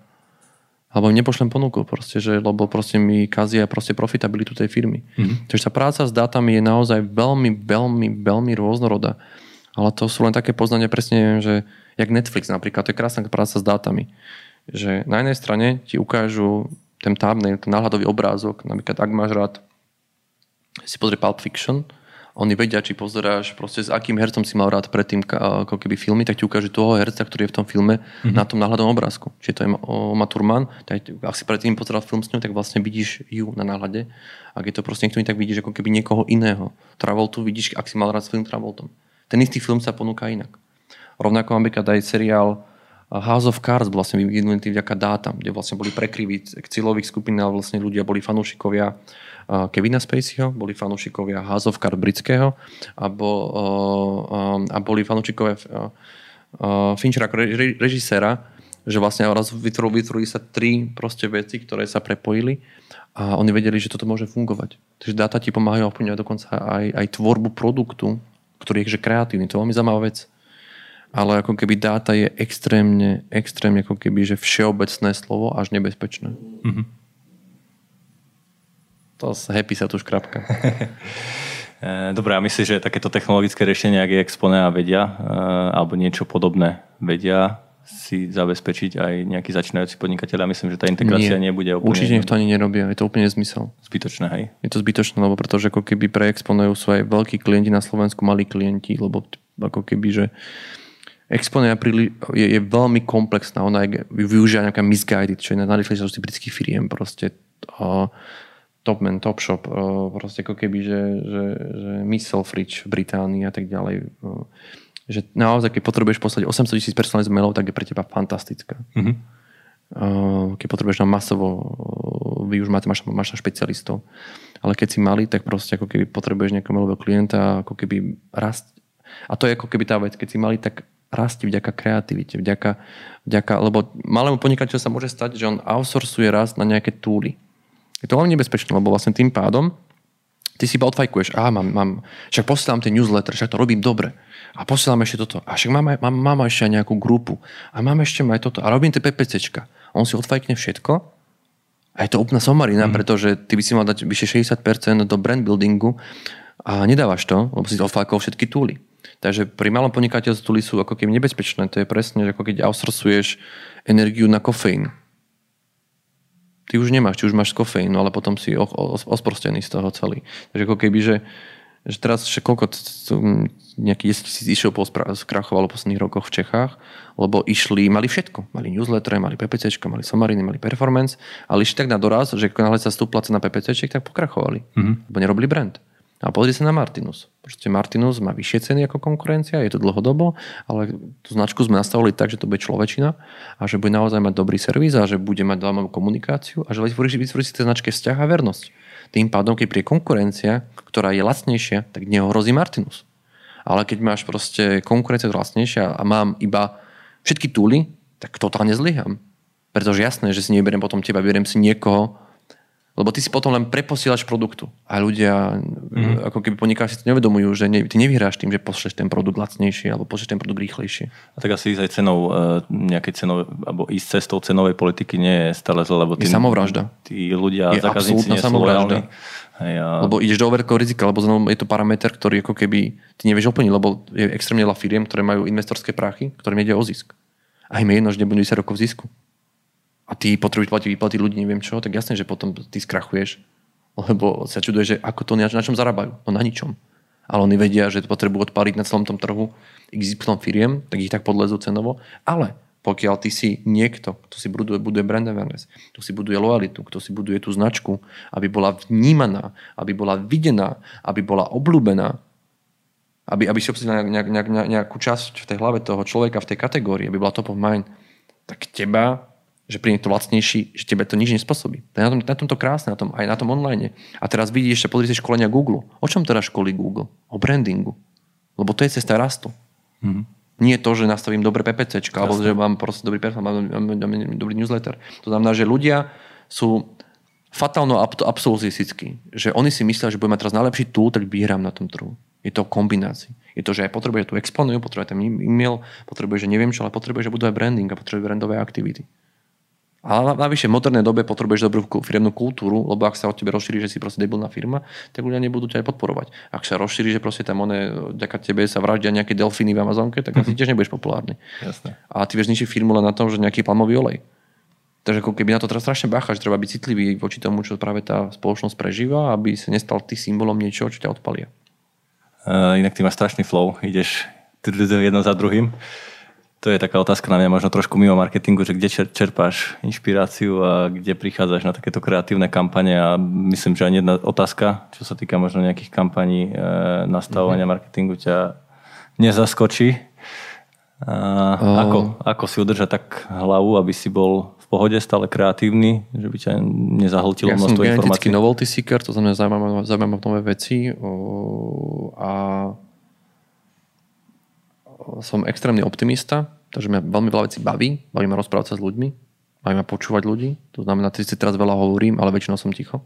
alebo im nepošlem ponuku, proste, že, lebo proste mi kazia proste profitabilitu tej firmy. Mm-hmm. Takže tá práca s dátami je naozaj veľmi, veľmi, veľmi rôznorodá. Ale to sú len také poznania, presne že jak Netflix napríklad, to je krásna práca s dátami. Že na jednej strane ti ukážu ten thumbnail, ten náhľadový obrázok, napríklad ak máš rád si pozrie Pulp Fiction, oni vedia, či pozeráš proste s akým hercom si mal rád predtým ako keby filmy, tak ti ukáže toho herca, ktorý je v tom filme mm-hmm. na tom náhľadom obrázku. Čiže to je Oma Thurman, tak ak si predtým pozeral film s ňou, tak vlastne vidíš ju na náhľade. Ak je to proste niekto, tak vidíš ako keby niekoho iného. Travoltu vidíš, ak si mal rád s film Travoltom. Ten istý film sa ponúka inak. Rovnako napríklad aj seriál House of Cards vlastne vyvinutý vďaka dátam, kde vlastne boli prekryví cieľových skupín a vlastne ľudia boli fanúšikovia Kevina Spaceyho, boli fanúšikovia Cards britského a, bol, a boli fanúšikovia Finchera ako režiséra, že vlastne raz vytvorili, vytvorili sa tri proste veci, ktoré sa prepojili a oni vedeli, že toto môže fungovať. Takže dáta ti pomáhajú ovplyvňovať dokonca aj, aj tvorbu produktu, ktorý je že kreatívny. To je veľmi zaujímavá vec. Ale ako keby dáta je extrémne, extrémne ako keby, že všeobecné slovo až nebezpečné. Mm-hmm. To happy sa tu škrapka. Eh, dobre, a myslíš, že takéto technologické riešenia, ak je Exponea vedia, eh, alebo niečo podobné vedia si zabezpečiť aj nejaký začínajúci podnikateľ a myslím, že tá integrácia Nie. nebude úplne... Určite nech to ani nerobia, je to úplne zmysel. Zbytočné, hej? Je to zbytočné, lebo pretože ako keby pre sú aj veľkí klienti na Slovensku, malí klienti, lebo ako keby, že Exponea je, je veľmi komplexná, ona je, využíva nejaká misguided, čo je na najrychlejšie britských firiem proste. Uh, Topman, Topshop, eh, proste ako keby, že, že, že Missile Fridge v Británii a tak ďalej. Eh, že naozaj, keď potrebuješ poslať 800 tisíc personalizovaných mailov, tak je pre teba fantastická. Mm-hmm. Keď potrebuješ na masovo, vy už máte, máš, máš na špecialistov. Ale keď si malý, tak proste ako keby potrebuješ nejakého mailového klienta, ako keby rast. A to je ako keby tá vec, keď si malý, tak rastie vďaka kreativite, vďaka, vďaka lebo malému podnikateľu sa môže stať, že on outsourcuje rast na nejaké túly je to veľmi nebezpečné, lebo vlastne tým pádom ty si iba odfajkuješ, a mám, mám, však posielam ten newsletter, však to robím dobre. A posielam ešte toto. A však mám, mám, mám ešte aj nejakú grupu. A mám ešte aj toto. A robím tie PPCčka. On si odfajkne všetko. A je to úplná somarina, mm. pretože ty by si mal dať vyše 60% do brand buildingu a nedávaš to, lebo si odfajkol všetky túly. Takže pri malom podnikateľstvu túly sú ako keby nebezpečné. To je presne, ako keď outsourcuješ energiu na kofeín ty už nemáš, či už máš kofeínu, ale potom si osprostený z toho celý. Takže ako keby, že, že teraz že koľko nejaký 10 tisíc išiel skrachovalo v posledných rokoch v Čechách, lebo išli, mali všetko. Mali newsletter, mali PPC, mali somariny, mali performance, ale išli tak na doraz, že náhle sa stúpla cena PPC, tak pokrachovali. Mm-hmm. Lebo nerobili brand. A pozri sa na Martinus. Proste Martinus má vyššie ceny ako konkurencia, je to dlhodobo, ale tú značku sme nastavili tak, že to bude človečina a že bude naozaj mať dobrý servis a že bude mať zaujímavú komunikáciu a že vytvorí, si tej značke vzťah a vernosť. Tým pádom, keď príde konkurencia, ktorá je lacnejšia, tak neohrozí Martinus. Ale keď máš proste konkurencia lacnejšia a mám iba všetky túly, tak totálne zlyham. Pretože jasné, že si neberiem potom teba, beriem si niekoho, lebo ty si potom len preposielaš produktu. A ľudia, mm. ako keby podnikáči si to nevedomujú, že ne, ty nevyhráš tým, že pošleš ten produkt lacnejšie alebo pošleš ten produkt rýchlejšie. A tak asi ísť aj cenou, e, nejakej cenové, alebo ísť cestou cenovej politiky nie je stále zle, lebo tí, je samovražda. Tí ľudia, je zákazníci nie sú lojálni. Lebo ideš do overkého rizika, lebo je to parameter, ktorý ako keby ty nevieš oplniť, lebo je extrémne veľa firiem, ktoré majú investorské prachy, ktorým ide o zisk. A A im je jedno, že nebudú 10 rokov v zisku. A ty potrebuješ platiť výplaty ľudí, neviem čo, tak jasné, že potom ty skrachuješ. Lebo sa čuduje, že ako to na čom zarábajú. No na ničom. Ale oni vedia, že potrebujú odpaliť na celom tom trhu XY firiem, tak ich tak podlezú cenovo. Ale pokiaľ ty si niekto, kto si buduje, buduje brand awareness, kto si buduje lojalitu, kto si buduje tú značku, aby bola vnímaná, aby bola videná, aby bola obľúbená, aby, aby si obsadil nejak, nejak, nejak, nejakú časť v tej hlave toho človeka v tej kategórii, aby bola top of mind, tak teba, že príde to lacnejší, že tebe to nič nespôsobí. To je na, tom, na tomto krásne, na tom, aj na tom online. A teraz vidíš, že pozri si školenia Google. O čom teraz školí Google? O brandingu. Lebo to je cesta rastu. Mm-hmm. Nie to, že nastavím dobré PPC, alebo že mám proste dobrý perfil, mám, mám, mám, mám dobrý newsletter. To znamená, že ľudia sú fatálno absolutistickí. Že oni si myslia, že budem mať teraz najlepší tool, tak vyhrám na tom trhu. Je to kombinácii. Je to, že aj potrebuje tú exponujú, potrebuje ten e-mail, potrebuje, že neviem čo, ale potrebuje, že budú aj branding a potrebuje brandové aktivity. Ale navyše v modernej dobe potrebuješ dobrú firmnú kultúru, lebo ak sa od tebe rozšíri, že si proste debilná firma, tak ľudia nebudú ťa aj podporovať. Ak sa rozšíri, že proste tam one, ďaká tebe sa vraždia nejaké delfíny v Amazonke, tak asi mhm. tiež nebudeš populárny. Jasne. A ty vieš ničiť firmu len na tom, že nejaký palmový olej. Takže ako keby na to teraz strašne bacha, že treba byť citlivý voči tomu, čo práve tá spoločnosť prežíva, aby sa nestal ty symbolom niečoho, čo ťa odpalia. Uh, inak ty máš strašný flow, ideš jedno za druhým to je taká otázka na mňa možno trošku mimo marketingu, že kde čerpáš inšpiráciu a kde prichádzaš na takéto kreatívne kampane a myslím, že ani jedna otázka, čo sa týka možno nejakých kampaní e, nastavovania mm-hmm. marketingu ťa nezaskočí. A oh. ako, ako si udržať tak hlavu, aby si bol v pohode, stále kreatívny, že by ťa nezahltilo ja množstvo informácií? Ja som novelty seeker, to znamená zaujímavé nové veci o, a som extrémny optimista, takže mňa veľmi veľa vecí baví. Baví ma rozprávať sa s ľuďmi, baví ma počúvať ľudí. To znamená, že si teraz veľa hovorím, ale väčšinou som ticho.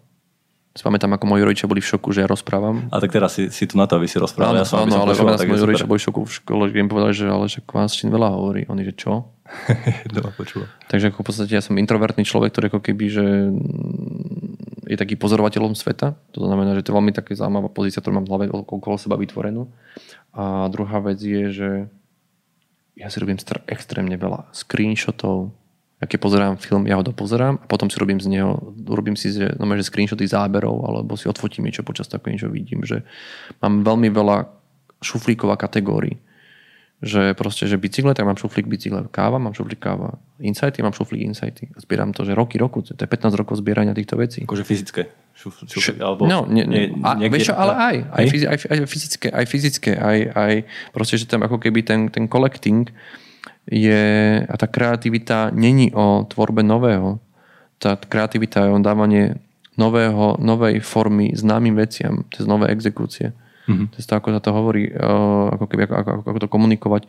Si pamätám, ako moji rodičia boli v šoku, že ja rozprávam. A tak teraz si, si tu na to, aby si rozprával. Áno, ja som, áno, ale počúval, moji rodičia boli v šoku v škole, že im povedali, že ale že vás čím veľa hovorí. Oni, že čo? Doma počúva. Takže ako v podstate ja som introvertný človek, ktorý ako keby, že je taký pozorovateľom sveta. To znamená, že to je veľmi taká zaujímavá pozícia, ktorú mám v hlave okolo seba vytvorenú. A druhá vec je, že ja si robím extrémne veľa screenshotov, ja keď pozerám film, ja ho dopozerám a potom si robím z neho, robím si že, no, že screenshoty záberov alebo si odfotím niečo počas takého niečo vidím, že mám veľmi veľa šuflíkov a kategórií že proste, že bicykle, tak mám šuflík bicykle, káva, mám šuflík káva, insighty, mám šuflík insighty. Zbieram to, že roky, roku, to je 15 rokov zbierania týchto vecí. Akože fyzické? Šuf, šuflík, alebo no, nie, nie, a, vieš ale aj, aj, aj, aj, fyzické, aj fyzické, aj, aj proste, že tam ako keby ten, ten collecting je, a tá kreativita není o tvorbe nového. Tá kreativita je o dávanie nového, novej formy známym veciam, cez nové exekúcie. Mm-hmm. To, ako sa to hovorí, uh, ako, keby, ako, ako, ako to komunikovať.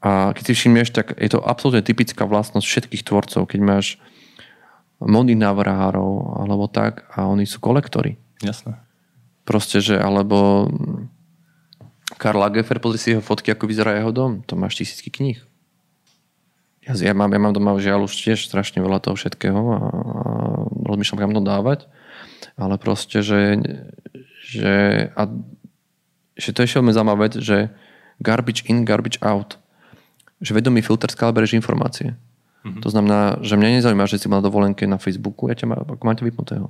A keď si všimneš, tak je to absolútne typická vlastnosť všetkých tvorcov, keď máš modných návrhárov alebo tak a oni sú kolektory. Jasné. Proste, že alebo Karl Lagerfeld, pozri si jeho fotky, ako vyzerá jeho dom. To máš tisícky kníh. Ja, ja, mám, ja mám doma žiaľ už tiež strašne veľa toho všetkého a, a rozmýšľam, kam to dávať. Ale proste, že že, a, že to je veľmi zaujímavá vec, že garbage in, garbage out. Že vedomý filter skále bereš informácie. Mm-hmm. To znamená, že mňa nezaujíma, že si mal dovolenke na Facebooku, ja ťa má, ako máte vypnutého.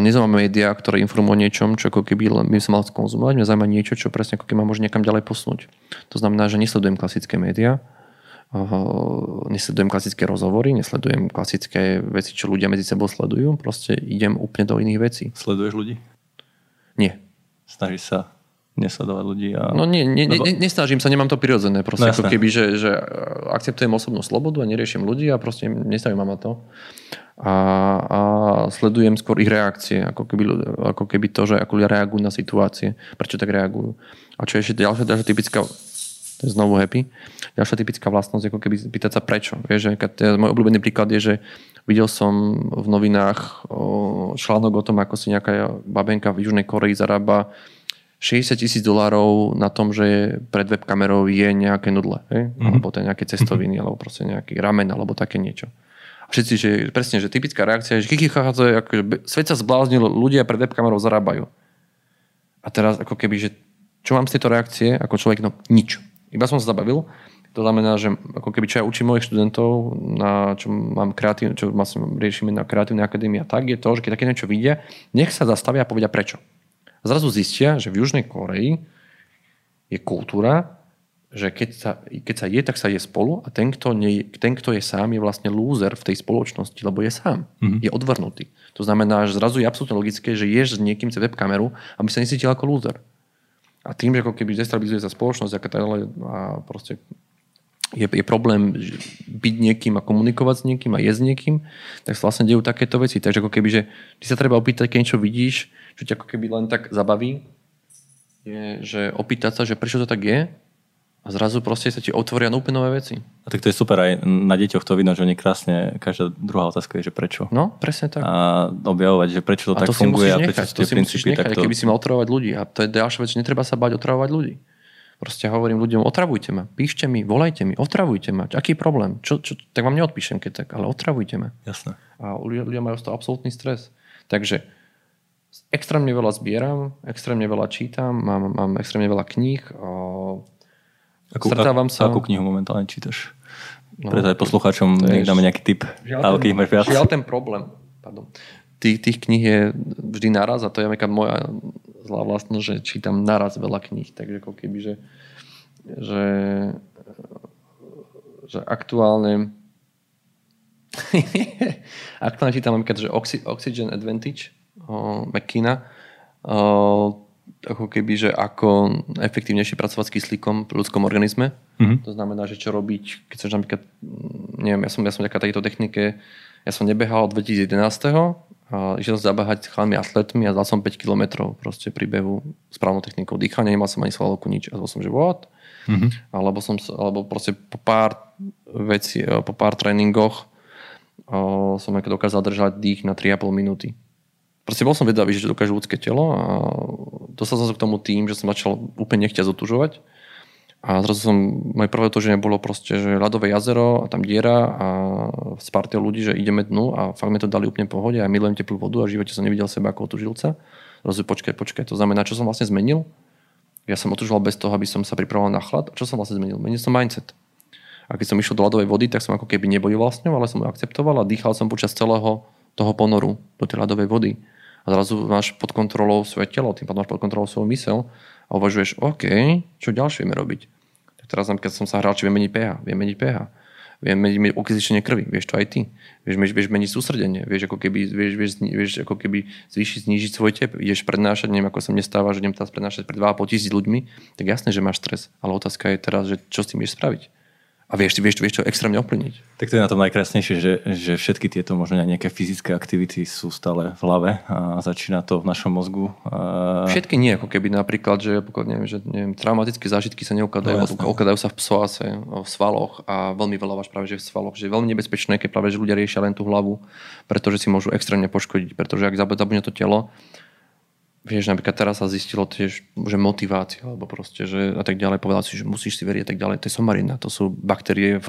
nezaujíma médiá, ktoré informujú o niečom, čo ako keby by som mal skonzumovať. Mňa zaujíma niečo, čo presne ako keby ma môže niekam ďalej posunúť. To znamená, že nesledujem klasické médiá, nesledujem klasické rozhovory, nesledujem klasické veci, čo ľudia medzi sebou sledujú, proste idem úplne do iných vecí. Sleduješ ľudí? Nie. Snažíš sa nesledovať ľudí? A... No nie, nie, Lebo... nesnažím sa, nemám to prirodzené. Proste no, ako keby, že, že akceptujem osobnú slobodu a neriešim ľudí a proste nestavím ma to. A, a sledujem skôr ich reakcie, ako keby, ako keby to, že ako ľudia reagujú na situácie, prečo tak reagujú. A čo je ešte ďalšia, ďalšia typická to je znovu happy. Ďalšia typická vlastnosť, ako keby pýtať sa prečo. Vieš, že môj obľúbený príklad je, že videl som v novinách článok o tom, ako si nejaká babenka v Južnej Koreji zarába 60 tisíc dolárov na tom, že pred webkamerou je nejaké nudle, mm-hmm. alebo to nejaké cestoviny, alebo proste nejaký ramen, alebo také niečo. A všetci, že presne, že typická reakcia je, že to je, svet sa zbláznil, ľudia pred webkamerou zarábajú. A teraz ako keby, že čo mám z tejto reakcie ako človek? No nič. Iba som sa zabavil, To znamená, že ako keby čo ja učím mojich študentov, na čo mám kreatív, čo vlastne riešime na kreatívnej akadémii a tak, je to, že keď také niečo vidia, nech sa zastavia a povedia prečo. A zrazu zistia, že v Južnej Koreji je kultúra, že keď sa, keď sa je, tak sa je spolu a ten kto, nie, ten, kto je sám, je vlastne lúzer v tej spoločnosti, lebo je sám. Mm-hmm. Je odvrnutý. To znamená, že zrazu je absolútne logické, že ješ s niekým cez webkameru, aby sa necítil ako lúzer. A tým, že ako keby destabilizuje sa spoločnosť a proste je, je problém byť niekým a komunikovať s niekým a jesť s niekým, tak sa vlastne dejú takéto veci. Takže ako keby, že ty sa treba opýtať, keď niečo vidíš, čo ťa ako keby len tak zabaví, je, že opýtať sa, že prečo to tak je a zrazu proste sa ti otvoria úplne nové veci. A tak to je super aj na deťoch to vidno, že oni krásne, každá druhá otázka je, že prečo. No, presne tak. A objavovať, že prečo to a tak to funguje a prečo to tie princípy nechať, takto... keby si mal otravovať ľudí. A to je ďalšia vec, netreba sa bať otravovať ľudí. Proste hovorím ľuďom, otravujte ma, píšte mi, volajte mi, otravujte ma. Aký je problém? Čo, čo, tak vám neodpíšem, keď tak, ale otravujte ma. Jasné. A ľudia, ľudia majú z toho absolútny stres. Takže extrémne veľa zbieram, extrémne veľa čítam, mám, mám extrémne veľa kníh. O, akú, stretávam sa... Akú knihu momentálne čítaš? No, Preto aj poslucháčom nech dáme nejaký tip. Žiaľ, ten, máš viac. žiaľ ten problém. Pardon. Tých, tých kníh je vždy naraz a to je moja zlá vlastnosť, že čítam naraz veľa kníh, takže ako keby, že, že, že aktuálne aktuálne čítam napríklad, že Oxy, Oxygen Advantage o, McKina, o, ako keby, že ako efektívnejšie pracovať s kyslíkom v ľudskom organizme. Mm-hmm. To znamená, že čo robiť, keď som napríklad, neviem, ja som, ja som taká takéto technike, ja som nebehal od 2011 a išiel som zabehať s chalmi atletmi a dal som 5 km proste pri behu správnou technikou dýchania, nemal som ani svalovku nič. A som, že what? Mm-hmm. Alebo, som, alebo proste po pár veci, po pár tréningoch o, som dokázal držať dých na 3,5 minúty. Proste bol som vedavý, že dokáže ľudské telo a dostal som sa k tomu tým, že som začal úplne nechťať zotužovať a zrazu som, moje prvé to, že nebolo proste, že ľadové jazero a tam diera a partiou ľudí, že ideme dnu a fakt mi to dali úplne pohode a milujem teplú vodu a živote som nevidel seba ako otužilca. Zrazu počkaj, počkaj, to znamená, čo som vlastne zmenil? Ja som otužoval bez toho, aby som sa pripravoval na chlad. A čo som vlastne zmenil? Menil som mindset. A keď som išiel do ľadovej vody, tak som ako keby nebojoval s ňou, ale som ju akceptoval a dýchal som počas celého toho ponoru do tej ľadovej vody. A zrazu máš pod kontrolou svoje telo, tým pádom máš pod kontrolou svoju mysel a uvažuješ, OK, čo ďalšie vieme robiť? Tak teraz keď som sa hral, či viem meniť pH, viem meniť pH, viem meniť okysličenie krvi, vieš to aj ty. Vieš, vieš, vieš meniť sústredenie, vieš ako keby, vieš, vieš, vieš ako keby zvýšiť, znížiť svoj tep, ideš prednášať, neviem, ako sa mne stáva, že idem teraz prednášať pred 2,5 tisíc ľuďmi, tak jasné, že máš stres, ale otázka je teraz, že čo s tým vieš spraviť a vieš, vieš, vieš to extrémne ovplyvniť. Tak to je na tom najkrásnejšie, že, že všetky tieto možno nejaké fyzické aktivity sú stále v hlave a začína to v našom mozgu. A... Všetky nie, ako keby napríklad, že, neviem, že neviem, traumatické zážitky sa neukladajú, no, ukladajú sa v psoase, v svaloch a veľmi veľa váš práve, že v svaloch, že je veľmi nebezpečné, keď práve že ľudia riešia len tú hlavu, pretože si môžu extrémne poškodiť, pretože ak zabudne to telo, vieš, napríklad teraz sa zistilo tiež, že motivácia, alebo proste, že a tak ďalej, povedal si, že musíš si veriť a tak ďalej, to je somarina, to sú baktérie v,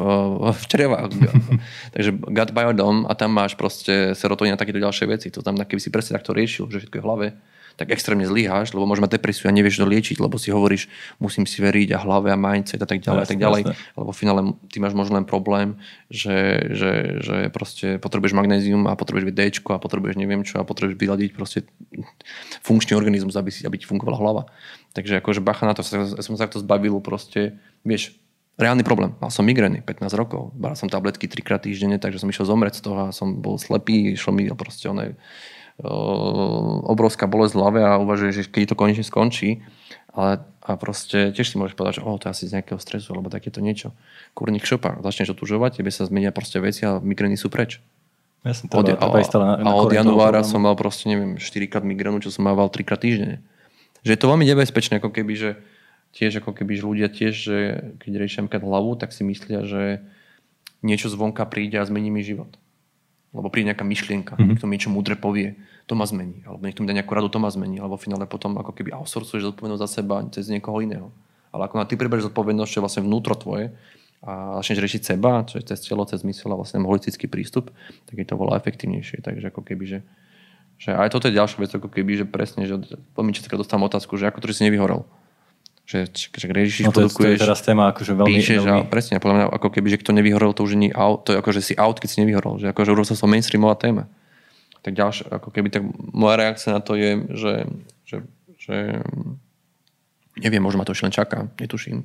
v črevách. Takže gut biodome a tam máš proste serotonín a takéto ďalšie veci. To znamená, keby si presne takto riešil, že všetko je v hlave, tak extrémne zlyháš, lebo môžeš mať depresiu a nevieš to liečiť, lebo si hovoríš, musím si veriť a hlave a mindset a tak ďalej jasne, a tak ďalej. Jasne. Lebo v finále ty máš možno len problém, že, že, že proste potrebuješ magnézium a potrebuješ D a potrebuješ neviem čo a potrebuješ vyladiť proste funkčný organizmus, aby, si, aby ti fungovala hlava. Takže akože bacha na to, som sa to zbavil proste, vieš, reálny problém. Mal som migrény 15 rokov, bral som tabletky trikrát týždenne, takže som išiel zomrieť z toho a som bol slepý, išlo mi proste oné obrovská bolesť v hlave a uvažuje, že keď to konečne skončí, ale a proste tiež si môžeš povedať, že oh, to je asi z nejakého stresu alebo takéto niečo. Kurník šopa, začneš otužovať, tebe sa zmenia proste veci a migrény sú preč. Jasne, to od, a, na, na a od januára som mal proste, neviem, 4 krát migrénu, čo som mával 3 krát týždenne. Že je to veľmi nebezpečné, ako keby, že tiež ako keby, že ľudia tiež, že keď riešia hlavu, tak si myslia, že niečo zvonka príde a zmení mi život lebo príde nejaká myšlienka, mm-hmm. niekto mi niečo múdre povie, to ma zmení, alebo niekto mi dá nejakú radu, to ma zmení, alebo v finále potom ako keby outsourcuješ zodpovednosť za seba cez niekoho iného. Ale ako na ty prebereš zodpovednosť, čo je vlastne vnútro tvoje a začneš riešiť seba, čo je cez telo, cez mysel a vlastne holistický prístup, tak je to veľa efektívnejšie. Takže ako keby, že, že aj toto je ďalšia vec, ako keby, že presne, že veľmi často dostávam otázku, že ako to, že si nevyhorel. Že, že riešiš, No to, je- to je produkuješ, teraz téma akože veľmi... píšeš a veľmi presne, podľa mňa ako keby, že kto nevyhorel, to už nie out, to je ako, že si out, keď si nevyhorel, že akože už sa mainstreamová téma. Tak ďalšie, ako keby, tak moja reakcia na to je, že, že, že neviem, možno ma to ešte len čaká, netuším.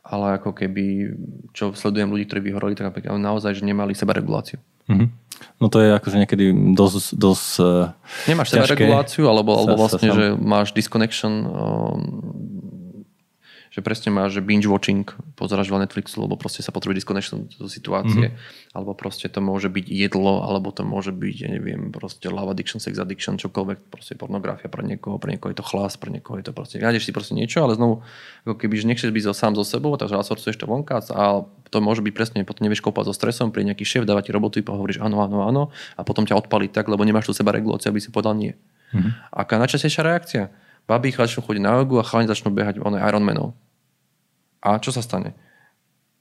Ale ako keby, čo sledujem ľudí, ktorí vyhoreli, tak naozaj, že nemali sebareguláciu. Mhm. No to je akože niekedy dosť, dosť eh, Nemáš ťažké sebareguláciu, alebo, alebo sa- sa vlastne, tam- že máš disconnection, um, že presne máš že binge watching, pozeráš veľa Netflixu, lebo proste sa potrebuje disconnection zo situácie, mm-hmm. alebo proste to môže byť jedlo, alebo to môže byť, ja neviem, proste love addiction, sex addiction, čokoľvek, proste pornografia pre niekoho, pre niekoho je to chlas, pre niekoho je to proste, nájdeš si proste niečo, ale znovu, ako keby, že nechceš byť so- sám so sebou, takže outsourcuješ to vonka a to môže byť presne, potom nevieš kopať so stresom, pri nejaký šéf dáva ti robotu, hovoríš áno, áno, áno a potom ťa odpalí tak, lebo nemáš tu seba reguláciu, aby si povedal nie. Mm-hmm. Aká najčastejšia reakcia? Babi začnú chodiť na jogu a chalani začnú behať one Ironmanov. A čo sa stane?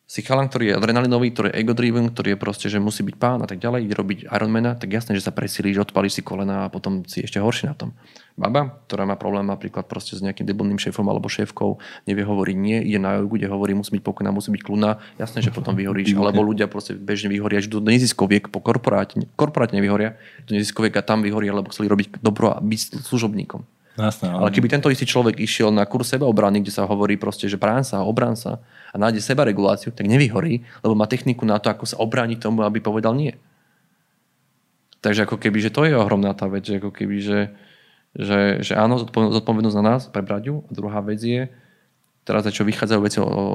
Si chalan, ktorý je adrenalinový, ktorý je ego-driven, ktorý je proste, že musí byť pán a tak ďalej, ide robiť Ironmana, tak jasné, že sa presíliš, odpalíš si kolena a potom si ešte horší na tom. Baba, ktorá má problém napríklad proste s nejakým debilným šéfom alebo šéfkou, nevie hovoriť nie, ide na jogu, kde hovorí, musí byť pokojná, musí byť kľudná, jasné, že potom vyhoríš. Alebo ľudia proste bežne vyhoria, že do neziskoviek po korporáte, korporáte nevyhoria, do neziskoviek a tam vyhoria, lebo chceli robiť dobro a byť služobníkom. Jasné, Ale keby tento istý človek išiel na kurz sebaobrany, kde sa hovorí proste, že brán sa, obrán sa a nájde sebareguláciu, tak nevyhorí, lebo má techniku na to, ako sa obrániť tomu, aby povedal nie. Takže ako keby, že to je ohromná tá vec, že ako keby, že, že, že áno, zodpovednosť na nás, prebrať ju. A druhá vec je, teraz čo vychádzajú veci o, o,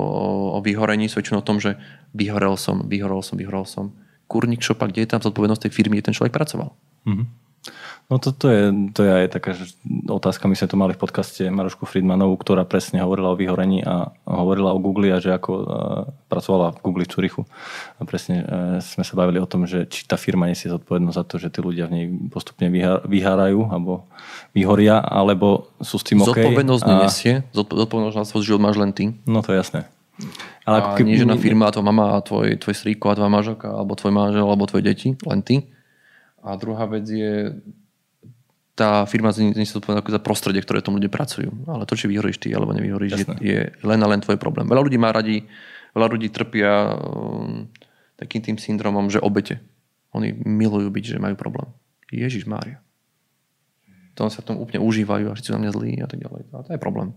o vyhorení, sú väčšinou o tom, že vyhorel som, vyhorel som, vyhorel som. Kurník šopa, kde je tam zodpovednosť tej firmy, kde ten človek pracoval. No to, to, je, to je aj taká otázka, my sme to mali v podcaste Marošku Friedmanovú, ktorá presne hovorila o vyhorení a hovorila o Google a že ako uh, pracovala v Google v Čurichu. A presne uh, sme sa bavili o tom, že či tá firma nesie zodpovednosť za to, že tí ľudia v nej postupne vyhá, vyhárajú alebo vyhoria, alebo sú s tým OK. Zodpovednosť a, nenesie, zodpo- zodpovednosť na svoj život máš len ty. No to je jasné. Ale a nie žena firma, a tvoja mama, a tvoj, tvoj strýko a tvoja manželka, alebo tvoj manžel, alebo tvoje deti, len ty. A druhá vec je, tá firma zodpovedná ako za prostredie, ktoré tomu ľudia pracujú. Ale to, či vyhoríš ty alebo nevyhoríš, je, je len a len tvoj problém. Veľa ľudí má radi, veľa ľudí trpia um, takým tým syndromom, že obete. Oni milujú byť, že majú problém. Ježiš Mária. To sa v tom úplne užívajú a všetci na mňa zlí a tak ďalej. A to je problém.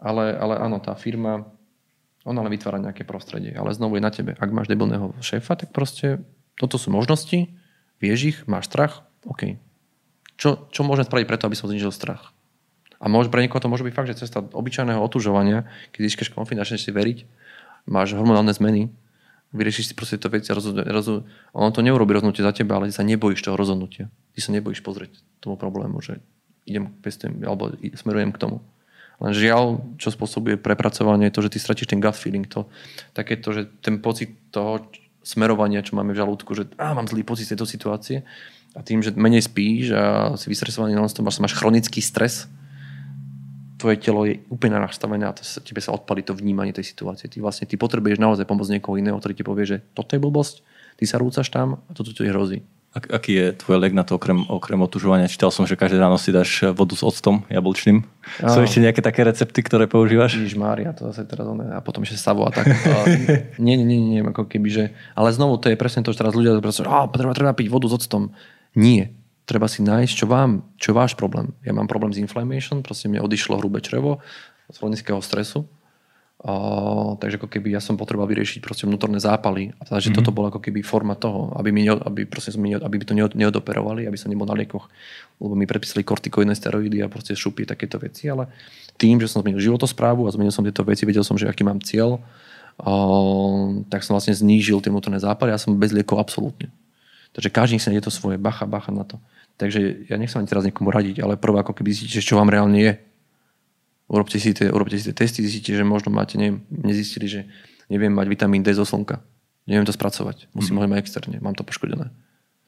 Ale, ale áno, tá firma, ona len vytvára nejaké prostredie. Ale znovu je na tebe. Ak máš debilného šéfa, tak proste toto sú možnosti, vieš ich, máš strach, OK. Čo, čo môžem spraviť preto, aby som znižil strach? A môže, pre niekoho to môže byť fakt, že cesta obyčajného otužovania, keď získaš konfidenčne si veriť, máš hormonálne zmeny, vyriešiš si proste to veci ono to neurobi rozhodnutie za teba, ale ty sa nebojíš toho rozhodnutia. Ty sa nebojíš pozrieť tomu problému, že idem pestujem, alebo smerujem k tomu. Len žiaľ, čo spôsobuje prepracovanie, je to, že ty stratíš ten gut feeling, to, takéto, že ten pocit toho smerovania, čo máme v žalúdku, že á, mám zlý pocit z tejto situácie a tým, že menej spíš a si vystresovaný non máš, máš chronický stres, tvoje telo je úplne nastavené a to sa, tebe sa odpalí to vnímanie tej situácie. Ty vlastne ty potrebuješ naozaj pomôcť niekoho iného, ktorý ti povie, že toto je blbosť, ty sa rúcaš tam a toto ti hrozí. Ak, aký je tvoj lek na to okrem, okrem otužovania? Čítal som, že každé ráno si dáš vodu s octom jablčným. Sú Áno. ešte nejaké také recepty, ktoré používaš? Ježiš Mária, to zase teraz oné, a potom ešte Savo a tak. A, nie, nie, nie, nie, ako keby, že... Ale znovu, to je presne to, že teraz ľudia a treba, treba piť vodu s octom. Nie. Treba si nájsť, čo vám, čo je váš problém. Ja mám problém s inflammation, proste mne odišlo hrubé črevo z chronického stresu. A, takže ako keby ja som potreboval vyriešiť proste vnútorné zápaly. A takže mm-hmm. toto bola ako keby forma toho, aby, mi aby, proste som mi aby by to neod- neodoperovali, aby som nebol na liekoch, lebo mi predpísali kortikoidné steroidy a proste šupy takéto veci, ale tým, že som zmenil životosprávu a zmenil som tieto veci, vedel som, že aký mám cieľ, a, tak som vlastne znížil tie vnútorné zápaly a som bez liekov absolútne. Takže každý si nájde to svoje, bacha, bacha na to. Takže ja nechcem ani teraz niekomu radiť, ale prvé ako keby zistíte, čo vám reálne je. Urobte si tie, urobte si tie testy, zistíte, že možno máte, neviem, nezistili, že neviem mať vitamín D zo slnka. Neviem to spracovať. Musím ho mať externe. Mám to poškodené.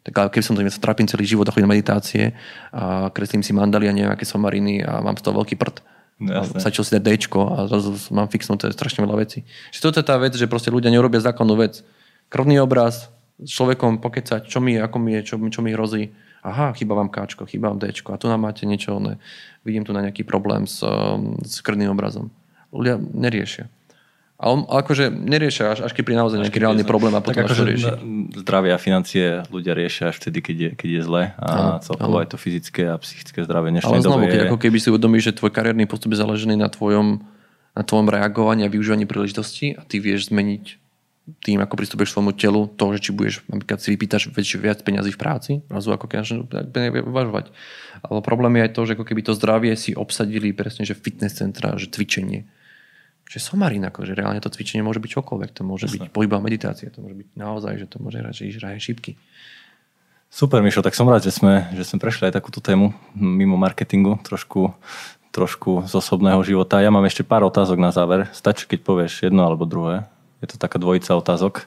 Tak keby som to sa trápim celý život a chodím na meditácie a kreslím si mandaly a neviem aké somariny a mám z toho veľký prd. No. Stačilo si dať Dčko a zrazu mám fixnuté strašne veľa vecí. Čiže toto je tá vec, že proste ľudia neurobia zákonnú vec. Krvný obraz, s človekom pokecať, čo mi ako mi je, čo, čo mi hrozí aha, chýba vám káčko, chýba vám Dčko a tu nám máte niečo, ne, vidím tu na nejaký problém s, um, s krvným obrazom. Ľudia neriešia. Ale akože neriešia až, až keď pri naozaj nejaký reálny problém a potom tak akože riešiť. Zdravie a financie ľudia riešia až vtedy, keď je, keď je zle a celkovo aj to fyzické a psychické zdravie Ale znovu, keď je... ako keby si uvedomíš, že tvoj kariérny postup je založený na tvojom, na tvojom reagovaní a využívaní príležitosti a ty vieš zmeniť tým, ako pristupuješ svojmu telu, to, že či budeš, napríklad si vypýtaš väčšie viac peniazy v práci, razu ako keď uvažovať. Ale problém je aj to, že ako keby to zdravie si obsadili presne, že fitness centra, že cvičenie. Že somarín, ako, že reálne to cvičenie môže byť čokoľvek. To môže byť pohybová meditácia, to môže byť naozaj, že to môže hrať, že hraje šipky. Super, Mišo, tak som rád, že sme, že sme prešli aj takúto tému mimo marketingu, trošku, trošku z osobného života. Ja mám ešte pár otázok na záver. Stačí, keď povieš jedno alebo druhé. Je to taká dvojica otázok.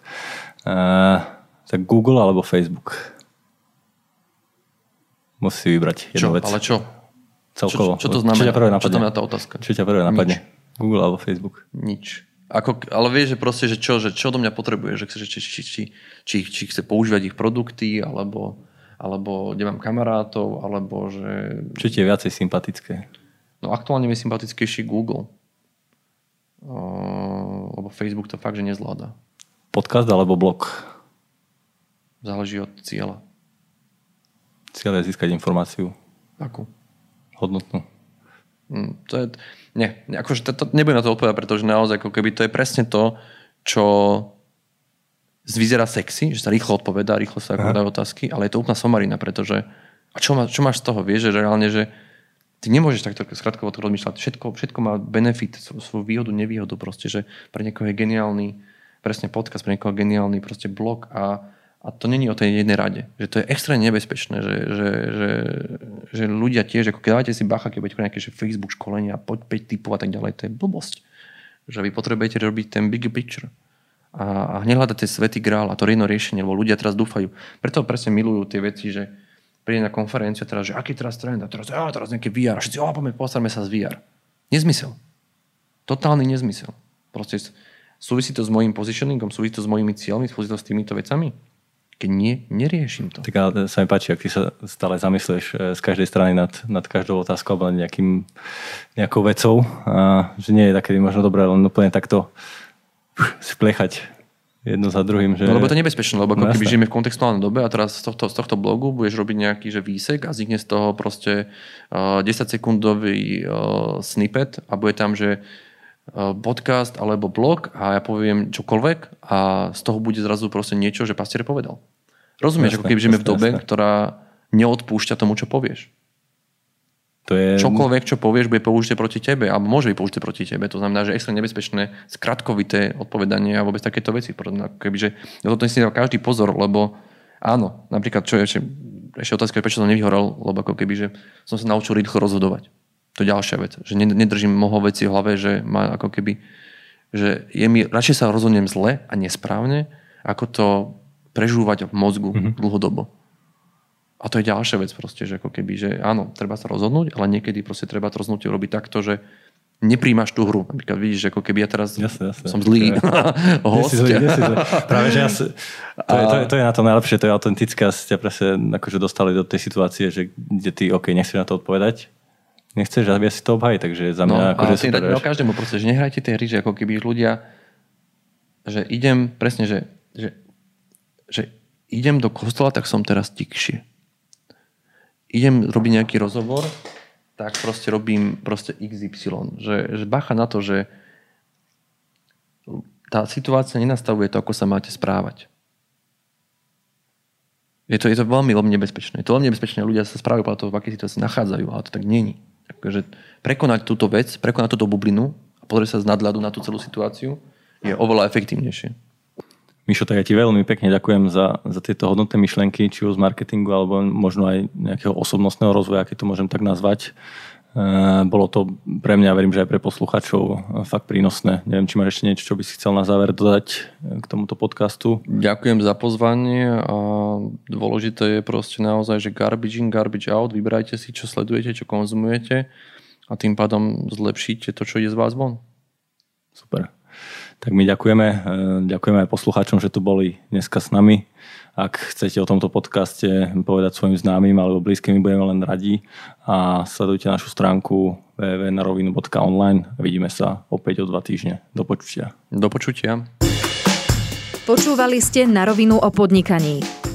Uh, tak Google alebo Facebook? Musí si vybrať jednu Čo? vec. Ale čo? Celkovo. Čo, čo to znamená? Čo ťa prvé čo napadne? znamená tá otázka? Čo ťa prvé napadne? Google alebo Facebook? Nič. Ako, ale vieš, že proste, že čo, že čo do mňa potrebuje, že chce, či, či, či, či, či chce používať ich produkty, alebo, alebo kde mám kamarátov, alebo že... Čo ti je viacej sympatické? No aktuálne mi je sympatickejší Google. Lebo Facebook to fakt, že nezvláda. Podcast alebo blog? Záleží od cieľa. Cieľ je získať informáciu Akú? hodnotnú. Mm, to je, nie, akože to, to, nebudem na to odpovedať, pretože naozaj ako keby to je presne to, čo vyzerá sexy, že sa rýchlo odpovedá, rýchlo sa ako otázky, ale je to úplná somarina, pretože a čo, má, čo máš z toho? Vieš, že reálne, že ty nemôžeš takto skratkovo to rozmýšľať. Všetko, všetko má benefit, svoju, výhodu, nevýhodu proste, že pre niekoho je geniálny presne podcast, pre niekoho geniálny proste blog a, a to není o tej jednej rade. Že to je extrémne nebezpečné, že, že, že, že ľudia tiež, ako keď dávate si bacha, keď budete nejaké že Facebook školenia, poď 5 typov a tak ďalej, to je blbosť. Že vy potrebujete robiť ten big picture. A, a nehľadať ten svetý grál a to jedno riešenie, lebo ľudia teraz dúfajú. Preto presne milujú tie veci, že príde na konferenciu teraz, že aký teraz trend a teraz, a teraz nejaký VR a všetci, a postarme sa z VR. Nezmysel. Totálny nezmysel. Proste súvisí to s mojím positioningom, súvisí to s mojimi cieľmi, súvisí to s týmito vecami. Keď nie, neriešim to. Tak sa mi páči, ak ty sa stále zamyslíš e, z každej strany nad, nad každou otázkou alebo nejakým, nejakou vecou. A že nie je také možno dobré len úplne takto splechať jedno za druhým. Že... No lebo to je nebezpečné, lebo ako keby žijeme v kontextuálnej dobe a teraz z tohto, z tohto blogu budeš robiť nejaký že výsek a vznikne z toho proste uh, 10 sekundový uh, snippet a bude tam, že uh, podcast alebo blog a ja poviem čokoľvek a z toho bude zrazu proste niečo, že pastier povedal. Rozumieš, Jasné, ako keby žijeme v dobe, jasné. ktorá neodpúšťa tomu, čo povieš. To je... Čokoľvek, čo povieš, bude použité proti tebe, alebo môže byť použité proti tebe. To znamená, že extrémne nebezpečné, skratkovité odpovedanie a vôbec takéto veci. Kebyže, ja to si dal každý pozor, lebo áno, napríklad, čo je ešte, ešte otázka, prečo som nevyhorel, lebo ako keby, že som sa naučil rýchlo rozhodovať. To je ďalšia vec. Že ne- nedržím mnoho vecí v hlave, že má ako keby, že je mi, radšej sa rozhodnem zle a nesprávne, ako to prežúvať v mozgu mm-hmm. dlhodobo. A to je ďalšia vec proste, že ako keby, že áno, treba sa rozhodnúť, ale niekedy proste treba to rozhodnutie robiť takto, že nepríjmaš tú hru. Napríklad vidíš, že ako keby ja teraz Jasne, jasne. som zlý host. Práve, že ja si, to, je, to, je, to je na to najlepšie, to je autentické a ste presne akože dostali do tej situácie, že kde ty, OK, nechceš na to odpovedať, nechceš, aby si to obhají, takže za No, mňa a akože super, vieš. každému proste, že nehrajte tie hry, že ako keby ľudia, že idem, presne, že, že, že idem do kostola, tak som teraz tikšie. Idem robiť nejaký rozhovor, tak proste robím proste XY. Že, že bacha na to, že tá situácia nenastavuje to, ako sa máte správať. Je to, je to veľmi, veľmi nebezpečné. Je to veľmi nebezpečné. Ľudia sa správajú podľa toho, v akej situácii nachádzajú, ale to tak není. Takže prekonať túto vec, prekonať túto bublinu a pozrieť sa z nadľadu na tú celú situáciu je oveľa efektívnejšie. Mišo, tak ja ti veľmi pekne ďakujem za, za tieto hodnotné myšlenky, či už z marketingu, alebo možno aj nejakého osobnostného rozvoja, keď to môžem tak nazvať. E, bolo to pre mňa, verím, že aj pre posluchačov e, fakt prínosné. Neviem, či máš ešte niečo, čo by si chcel na záver dodať e, k tomuto podcastu. Ďakujem za pozvanie a dôležité je proste naozaj, že garbage in, garbage out. Vybrajte si, čo sledujete, čo konzumujete a tým pádom zlepšíte to, čo ide z vás von. Super. Tak my ďakujeme, e, ďakujeme aj poslucháčom, že tu boli dneska s nami. Ak chcete o tomto podcaste povedať svojim známym alebo blízkym, budeme len radi a sledujte našu stránku www.narovinu.online. Vidíme sa opäť o dva týždne. Do počutia. Do počutia. Počúvali ste na rovinu o podnikaní.